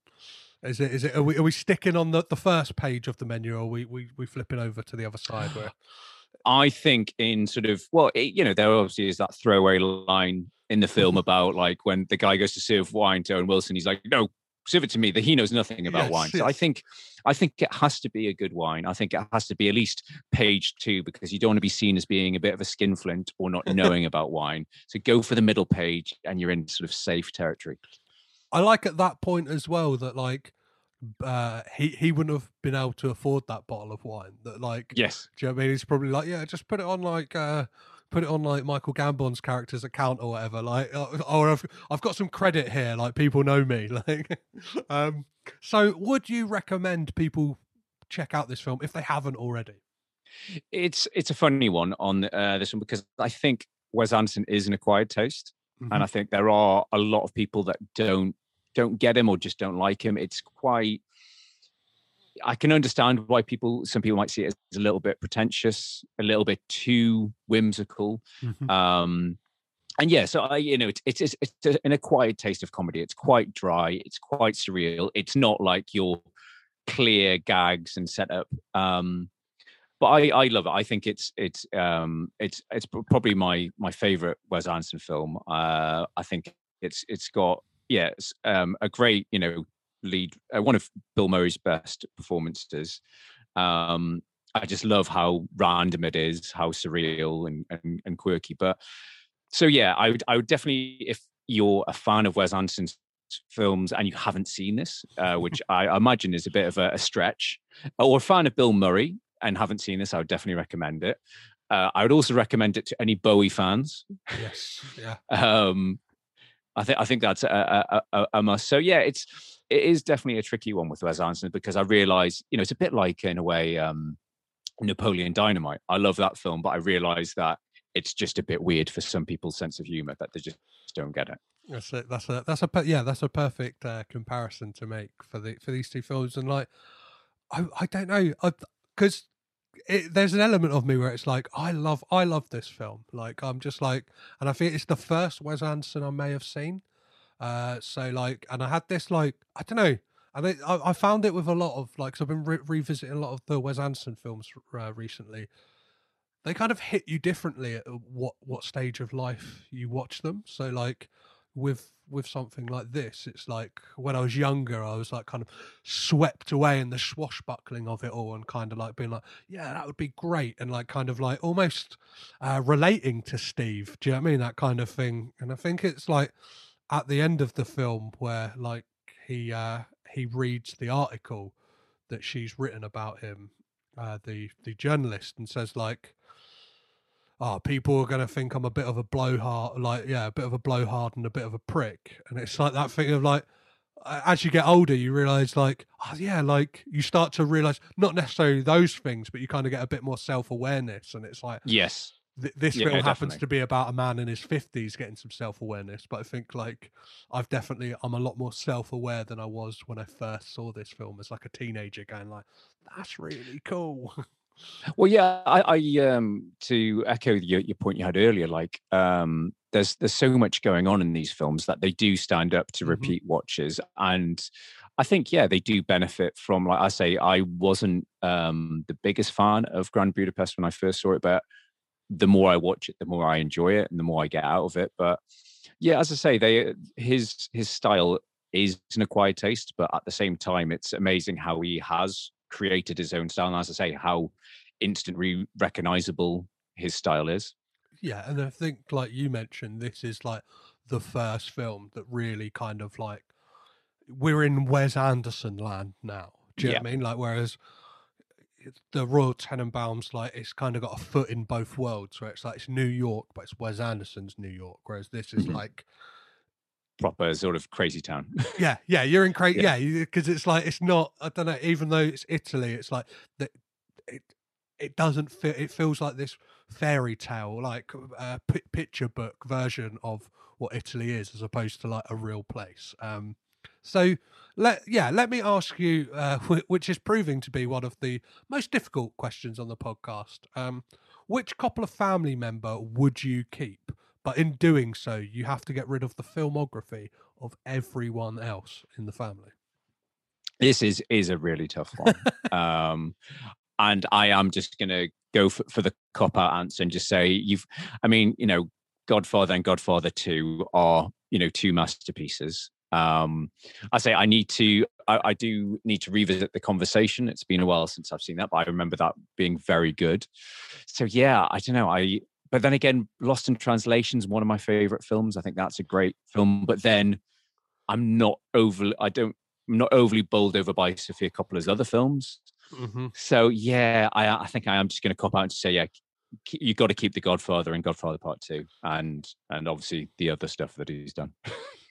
Is it is it are we, are we sticking on the, the first page of the menu or are we, we we flipping over to the other side where I think in sort of well, it, you know, there obviously is that throwaway line in the film about like when the guy goes to serve wine to Owen Wilson, he's like, "No, serve it to me that he knows nothing about Yes, wine. So I think I think it has to be a good wine. I think it has to be at least page two because you don't want to be seen as being a bit of a skinflint or not knowing about wine. So go for the middle page and you're in sort of safe territory. I like at that point as well that like uh he he wouldn't have been able to afford that bottle of wine that like Yes. do you know what I mean he's probably like yeah just put it on like uh put it on like Michael Gambon's character's account or whatever like uh, or I've, I've got some credit here like people know me like um so would you recommend people check out this film if they haven't already It's it's a funny one on uh, this one because I think Wes Anderson is an acquired taste, and I think there are a lot of people that don't don't get him or just don't like him. It's quite. I can understand why people, some people might see it as a little bit pretentious, a little bit too whimsical. Mhm. Um, and yeah, so I, you know, it's it's it's, an acquired taste of comedy. It's quite dry. It's quite surreal. It's not like your clear gags and setup. Um, but I, I love it. I think it's it's um it's it's probably my my favorite Wes Anderson film. Uh, I think it's it's got yeah it's, um a great you know lead uh, one of Bill Murray's best performances. Um, I just love how random it is, how surreal and and, and quirky. But so yeah, I would I would definitely if you're a fan of Wes Anderson's films and you haven't seen this, uh, which I imagine is a bit of a, a stretch, or a fan of Bill Murray and haven't seen this, I would definitely recommend it. Uh, I would also recommend it to any Bowie fans. yes yeah Um, I think I think that's a, a, a, a must. So yeah, it's it is definitely a tricky one with Wes Anderson because I realize you know it's a bit like in a way um, Napoleon Dynamite. I love that film, but I realize that it's just a bit weird for some people's sense of humor that they just don't get it. That's. That's a that's a yeah. That's a perfect uh, comparison to make for the for these two films. And like, I I don't know, because there's an element of me where it's like I love I love this film. Like I'm just like, and I think it's the first Wes Anderson I may have seen. Uh, so like, and I had this like I don't know. And it, I, I found it with a lot of like, i I've been re- revisiting a lot of the Wes Anderson films uh, recently. They kind of hit you differently at what what stage of life you watch them. So like, with with something like this it's like when i was younger i was like kind of swept away in the swashbuckling of it all and kind of like being like yeah that would be great and like kind of like almost uh, relating to steve do you know what i mean? That kind of thing and i think it's like at the end of the film where like he uh he reads the article that she's written about him uh the the journalist and says like oh, people are going to think I'm a bit of a blowhard, like, yeah, a bit of a blowhard and a bit of a prick. And it's like that thing of like, as you get older, you realize, like, oh, yeah, like you start to realize not necessarily those things, but you kind of get a bit more self awareness. And it's like, Yes. th- this Yeah, film happens definitely. to be about a man in his 50s getting some self awareness. But I think, like, I've definitely, I'm a lot more self aware than I was when I first saw this film as like a teenager, going, like, that's really cool. Well, yeah, I, I um to echo your, your point you had earlier, like um there's there's so much going on in these films that they do stand up to Mhm. repeat watches. And I think, yeah, they do benefit from like I say, I wasn't um the biggest fan of Grand Budapest when I first saw it, but the more I watch it, the more I enjoy it and the more I get out of it. But yeah, as I say, they his his style is an acquired taste, but at the same time, it's amazing how he has created his own style. And as I say, how instantly recognizable his style is. Yeah, and I think like you mentioned, this is like the first film that really kind of like we're in Wes Anderson land now. Do you know what I mean? Like whereas the Royal Tenenbaums, like it's kind of got a foot in both worlds, where it's like it's New York, but it's Wes Anderson's New York. Whereas this is Mhm. like Proper sort of crazy town. yeah, yeah, you're in crazy. Yeah. Yeah, because it's like it's not. I don't know. Even though it's Italy, it's like that. It it doesn't feel. It feels like this fairy tale, like uh, pi picture book version of what Italy is, as opposed to like a real place. Um, so let yeah, let me ask you, uh, wh- which is proving to be one of the most difficult questions on the podcast. Um, which couple of family member would you keep? But in doing so, you have to get rid of the filmography of everyone else in the family. this is is a really tough one. um, and I am just going to go for, for the cop out answer and just say you've. I mean, you know, Godfather and Godfather Two are you know two masterpieces. Um, I say I need to. I, I, do need to revisit the conversation. It's been a while since I've seen that, but I remember that being very good. So yeah, I don't know. I but then again, Lost in Translation is one of my favorite films. I think that's a great film. But then I'm not overly. I don't. I'm not overly bowled over by Sofia Coppola's other films. Mm-hmm. So yeah, I, I think I am just going to cop out and say yeah, you got to keep the Godfather and Godfather Part Two, and and obviously the other stuff that he's done.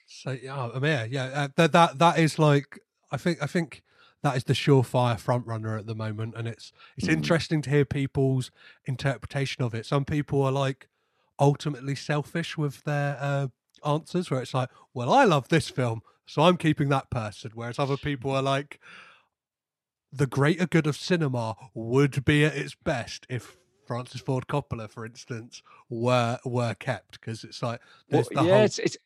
so yeah, mean, yeah, yeah, uh, that that that is like I think I think that is the surefire front runner at the moment, and it's it's mm. interesting to hear people's interpretation of it. Some people are like ultimately selfish with their uh, answers, where it's like, well, I love this film, so I'm keeping that person, whereas other people are like. The greater good of cinema would be at its best if Francis Ford Coppola, for instance, were were kept because it's like well, yeah, whole... it's, it's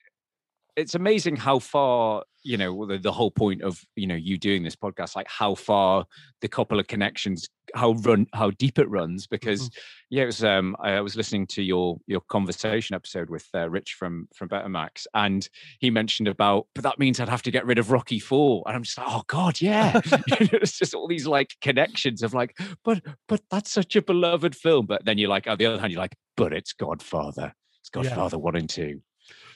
it's amazing how far you know the, the, whole point of you know you doing this podcast like how far the couple of connections how run how deep it runs because mm-hmm. yeah it was um i was listening to your your conversation episode with uh, rich from from betamax and he mentioned about but that means i'd have to get rid of rocky 4 and i'm just like oh god yeah it's just all these like connections of like but but that's such a beloved film but then you're like on the other hand you're like but it's godfather it's godfather yeah. 1 and 2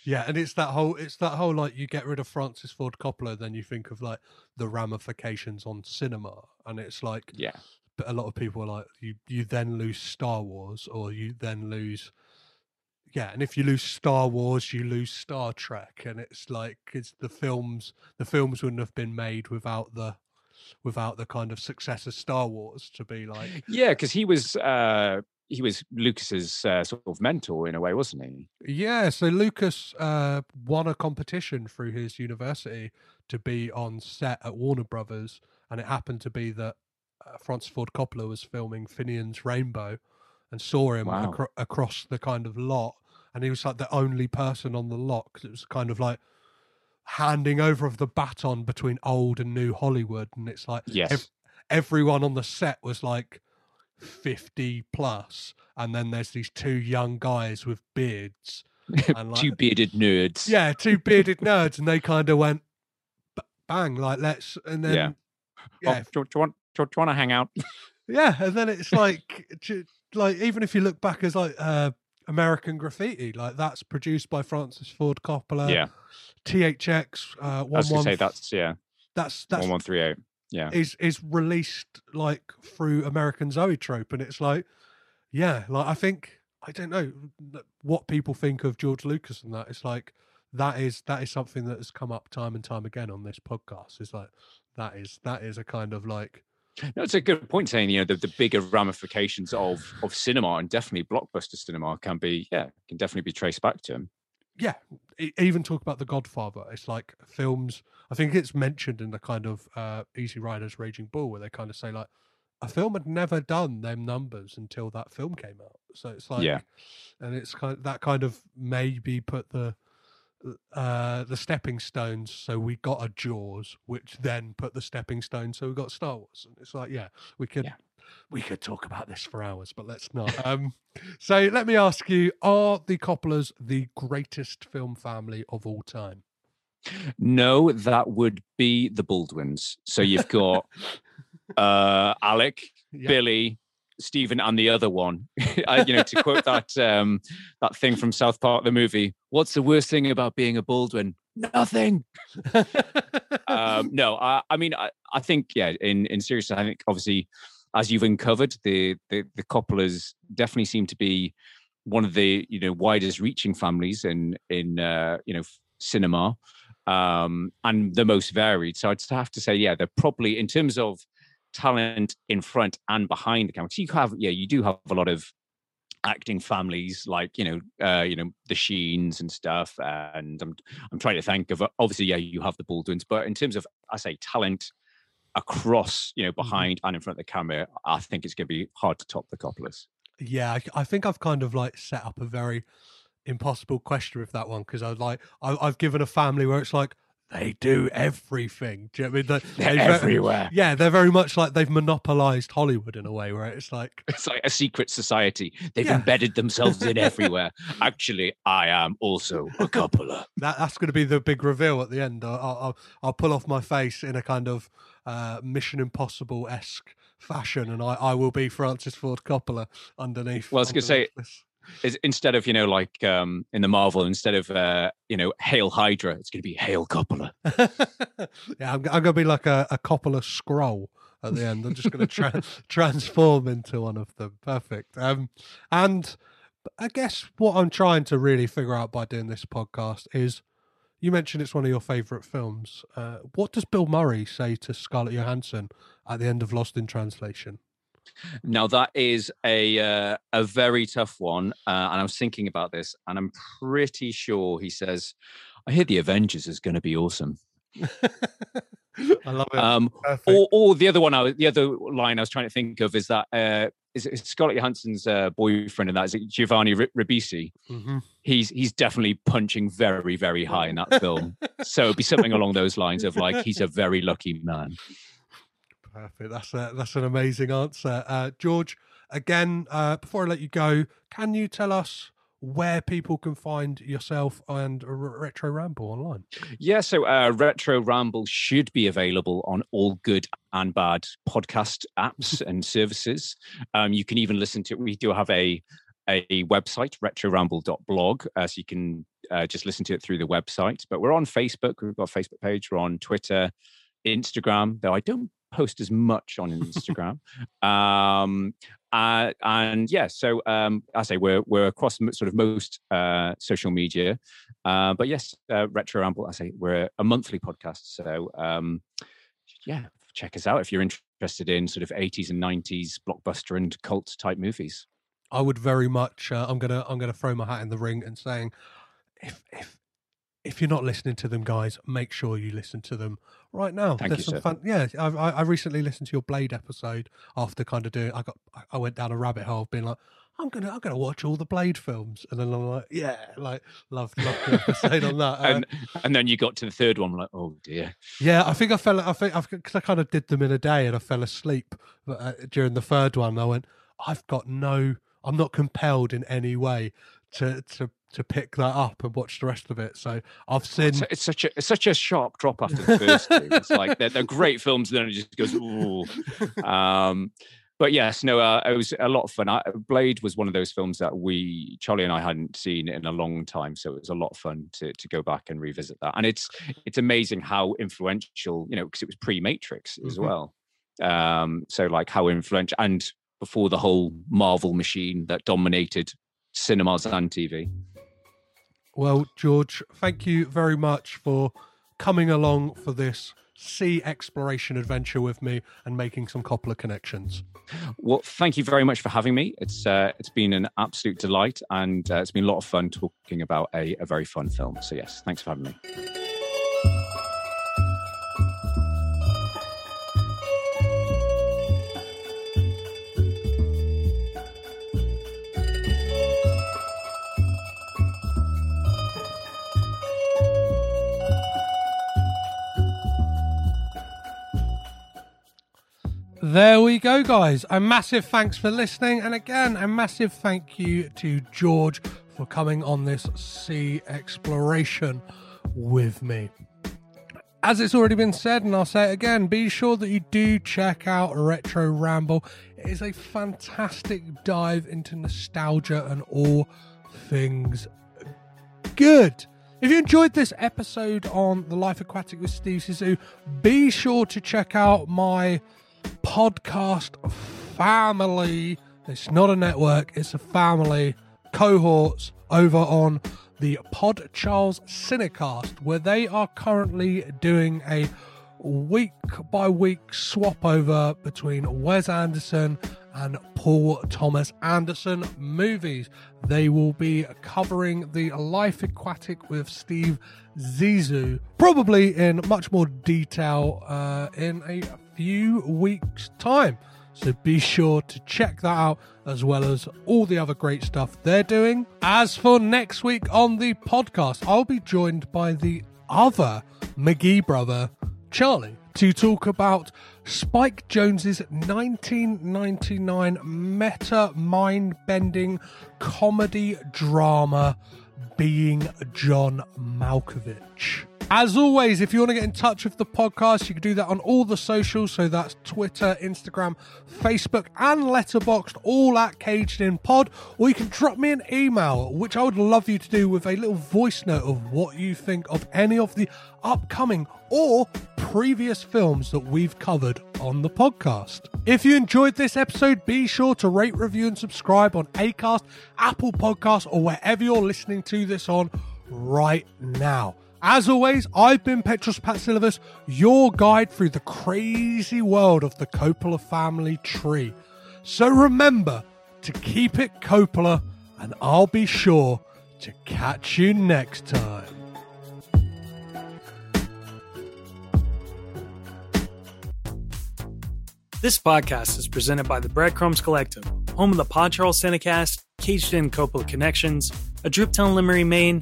yeah, and it's that whole it's that whole like you get rid of Francis Ford Coppola, then you think of like the ramifications on cinema, and it's like yeah, but a lot of people are like you you then lose Star Wars, or you then lose yeah, and if you lose Star Wars, you lose Star Trek, and it's like it's the films the films wouldn't have been made without the without the kind of success of Star Wars to be like yeah, because he was uh he was Lucas's uh, sort of mentor in a way, wasn't he? Yeah. So Lucas uh, won a competition through his university to be on set at Warner Brothers, and it happened to be that uh, Francis Ford Coppola was filming Finian's Rainbow, and saw him wow. acro- across the kind of lot, and he was like the only person on the lot because it was kind of like handing over of the baton between old and new Hollywood, and it's like yes. Ev- everyone on the set was like 50 plus and then there's these two young guys with beards and like, two bearded nerds yeah two bearded nerds and they kind of went bang like let's and then yeah, yeah. Oh, do, do, you want do, do you want to hang out yeah and then it's like like even if you look back as like uh American Graffiti, like that's produced by Francis Ford Coppola. Yeah. THX. Uh, one, I was gonna say that's yeah. That's that's one one three eight yeah is is released like through American Zoetrope, and it's like, yeah, like I think I don't know what people think of George Lucas and that. It's like that is that is something that has come up time and time again on this podcast. It's like that is that is a kind of like no, it's a good point saying, you know, the, the bigger ramifications of of cinema and definitely blockbuster cinema can be, yeah, can definitely be traced back to him yeah, even talk about The Godfather. It's like films. I think it's mentioned in the kind of uh, Easy Riders Raging Bull, where they kind of say like a film had never done them numbers until that film came out. So it's like, yeah, and it's kind of, that kind of maybe put the uh the stepping stones so we got a jaws which then put the stepping stones so we got star wars and it's like yeah we could yeah we could talk about this for hours, but let's not. Um, so let me ask you: Are the Coppolas the greatest film family of all time? No, that would be the Baldwins. So you've got uh, Alec, yep. Billy, Stephen, and the other one. I, you know, to quote that um, that thing from South Park, the movie. What's the worst thing about being a Baldwin? Nothing. um, no, I, I mean, I, I think yeah. In in seriousness, I think obviously as you've uncovered, the the, the Coppolas definitely seem to be one of the you know widest reaching families in in uh, you know cinema um, and the most varied. So I'd have to say, yeah, they're probably in terms of talent in front and behind the camera. So you have, yeah, you do have a lot of acting families like you know uh you know the sheens and stuff and i'm i'm trying to think of obviously yeah you have the baldwins but in terms of i say talent across, you know, mm-hmm. behind and in front of the camera, I think it's going to be hard to top the Coppolas. Yeah, I, think I've kind of like set up a very impossible question with that one because I like, I, I've given a family where it's like they do everything. Do you know what I mean? They- They're they ve- everywhere. Yeah, they're very much like they've monopolized Hollywood in a way where it's like It's like a secret society. They've Yeah. embedded themselves in everywhere. Actually, I am also a Coppola. that that's going to be the big reveal at the end. I'll, I'll, I'll pull off my face in a kind of uh, Mission Impossible esque fashion, and I, I will be Francis Ford Coppola underneath. Well, I was gonna say- this. Is instead of you know like um in the Marvel, instead of uh you know Hail Hydra, it's going to be Hail Coppola. yeah, I'm, I'm going to be like a, a Coppola scroll at the end. I'm just going to tra- transform into one of them. Perfect. Um, and I guess what I'm trying to really figure out by doing this podcast is you mentioned it's one of your favorite films. Uh, what does Bill Murray say to Scarlett Johansson at the end of Lost in Translation? Now that is a uh, a very tough one, uh, and I was thinking about this, and I'm pretty sure he says, "I hear the Avengers is going to be awesome." I love it. Um, or, or the other one, I was, the other line I was trying to think of is that uh, is it Scarlett Johansson's uh, boyfriend, and that is it Giovanni Ri- Ribisi. Mhm. He's he's definitely punching very very high in that film. so it'd be something along those lines of like he's a very lucky man. Perfect. That's a, that's an amazing answer, uh, George. Again, uh, before I let you go, can you tell us where people can find yourself and Retro Ramble online? Yeah, so uh, Retro Ramble should be available on all good and bad podcast apps and services. Um, you can even listen to it. We do have a a website, retroramble.blog, uh, so you can uh, just listen to it through the website. But we're on Facebook. We've got a Facebook page. We're on Twitter, Instagram, though I don't post as much on Instagram. um, uh, and yeah, so um, I say we're we're across sort of most uh, social media. Uh, but yes, uh, Retro Ramble, I say we're a monthly podcast. So um, yeah, check us out if you're interested in sort of 80s and 90s blockbuster and cult type movies. I would very much. Uh, I'm gonna I'm gonna throw my hat in the ring and saying, if if if you're not listening to them, guys, make sure you listen to them right now. Thank There's you, some sir. fun. Yeah, I, I I recently listened to your Blade episode after kind of doing. I got I- went down a rabbit hole of being like. I'm gonna, I'm gonna watch all the Blade films, and then I'm like, yeah, like, love, love the episode on that. Uh, and and then you got to the third one, like, oh dear. Yeah, I think I fell. I think I've because I kind of did them in a day, and I fell asleep uh, during the third one. I went, I've got no. I'm not compelled in any way to to to pick that up and watch the rest of it. So I've seen. It's, it's such a it's such a sharp drop after the first two. It's like they're, they're great films, and then it just goes ooh. Um, but yes, no, uh, it was a lot of fun. I, Blade was one of those films that we Charlie and I hadn't seen in a long time, so it was a lot of fun to to go back and revisit that. And it's it's amazing how influential, you know, because it was pre Matrix as Mhm. well. Um, so like how influential and before the whole Marvel machine that dominated cinemas and TV. Well, George, thank you very much for coming along for this sea exploration adventure with me and making some Coppola connections. Well, thank you very much for having me. It's uh, it's been an absolute delight, and uh, it's been a lot of fun talking about a, a very fun film. So yes, thanks for having me. There we go, guys. A massive thanks for listening. And again, a massive thank you to George for coming on this sea exploration with me. As it's already been said, and I'll say it again, be sure that you do check out Retro Ramble. It is a fantastic dive into nostalgia and all things good. If you enjoyed this episode on The Life Aquatic with Steve Zissou, be sure to check out my podcast family. It's not a network, it's a family cohorts over on the Pod Charles Cinecast, where they are currently doing a week by week swap over between Wes Anderson and Paul Thomas Anderson movies. They will be covering the Life Aquatic with Steve Zissou, probably in much more detail uh, in a few weeks' time. So be sure to check that out as well as all the other great stuff they're doing. As for next week on the podcast, I'll be joined by the other McGee brother, Charlie, to talk about Spike Jonze's 1999 meta mind bending comedy drama, Being John Malkovich. As always, if you want to get in touch with the podcast, you can do that on all the socials. So that's Twitter, Instagram, Facebook, and Letterboxd, all at Caged In Pod. Or you can drop me an email, which I would love you to do with a little voice note of what you think of any of the upcoming or previous films that we've covered on the podcast. If you enjoyed this episode, be sure to rate, review, and subscribe on Acast, Apple Podcasts, or wherever you're listening to this on right now. As always, I've been Petros Patsilivus, your guide through the crazy world of the Coppola family tree. So remember to keep it Coppola, and I'll be sure to catch you next time. This podcast is presented by the Breadcrumbs Collective, home of the Pod Charles Cinecast, Caged In Coppola Connections, a Driptown Limerick, Maine,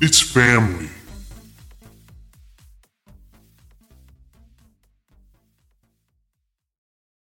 it's family.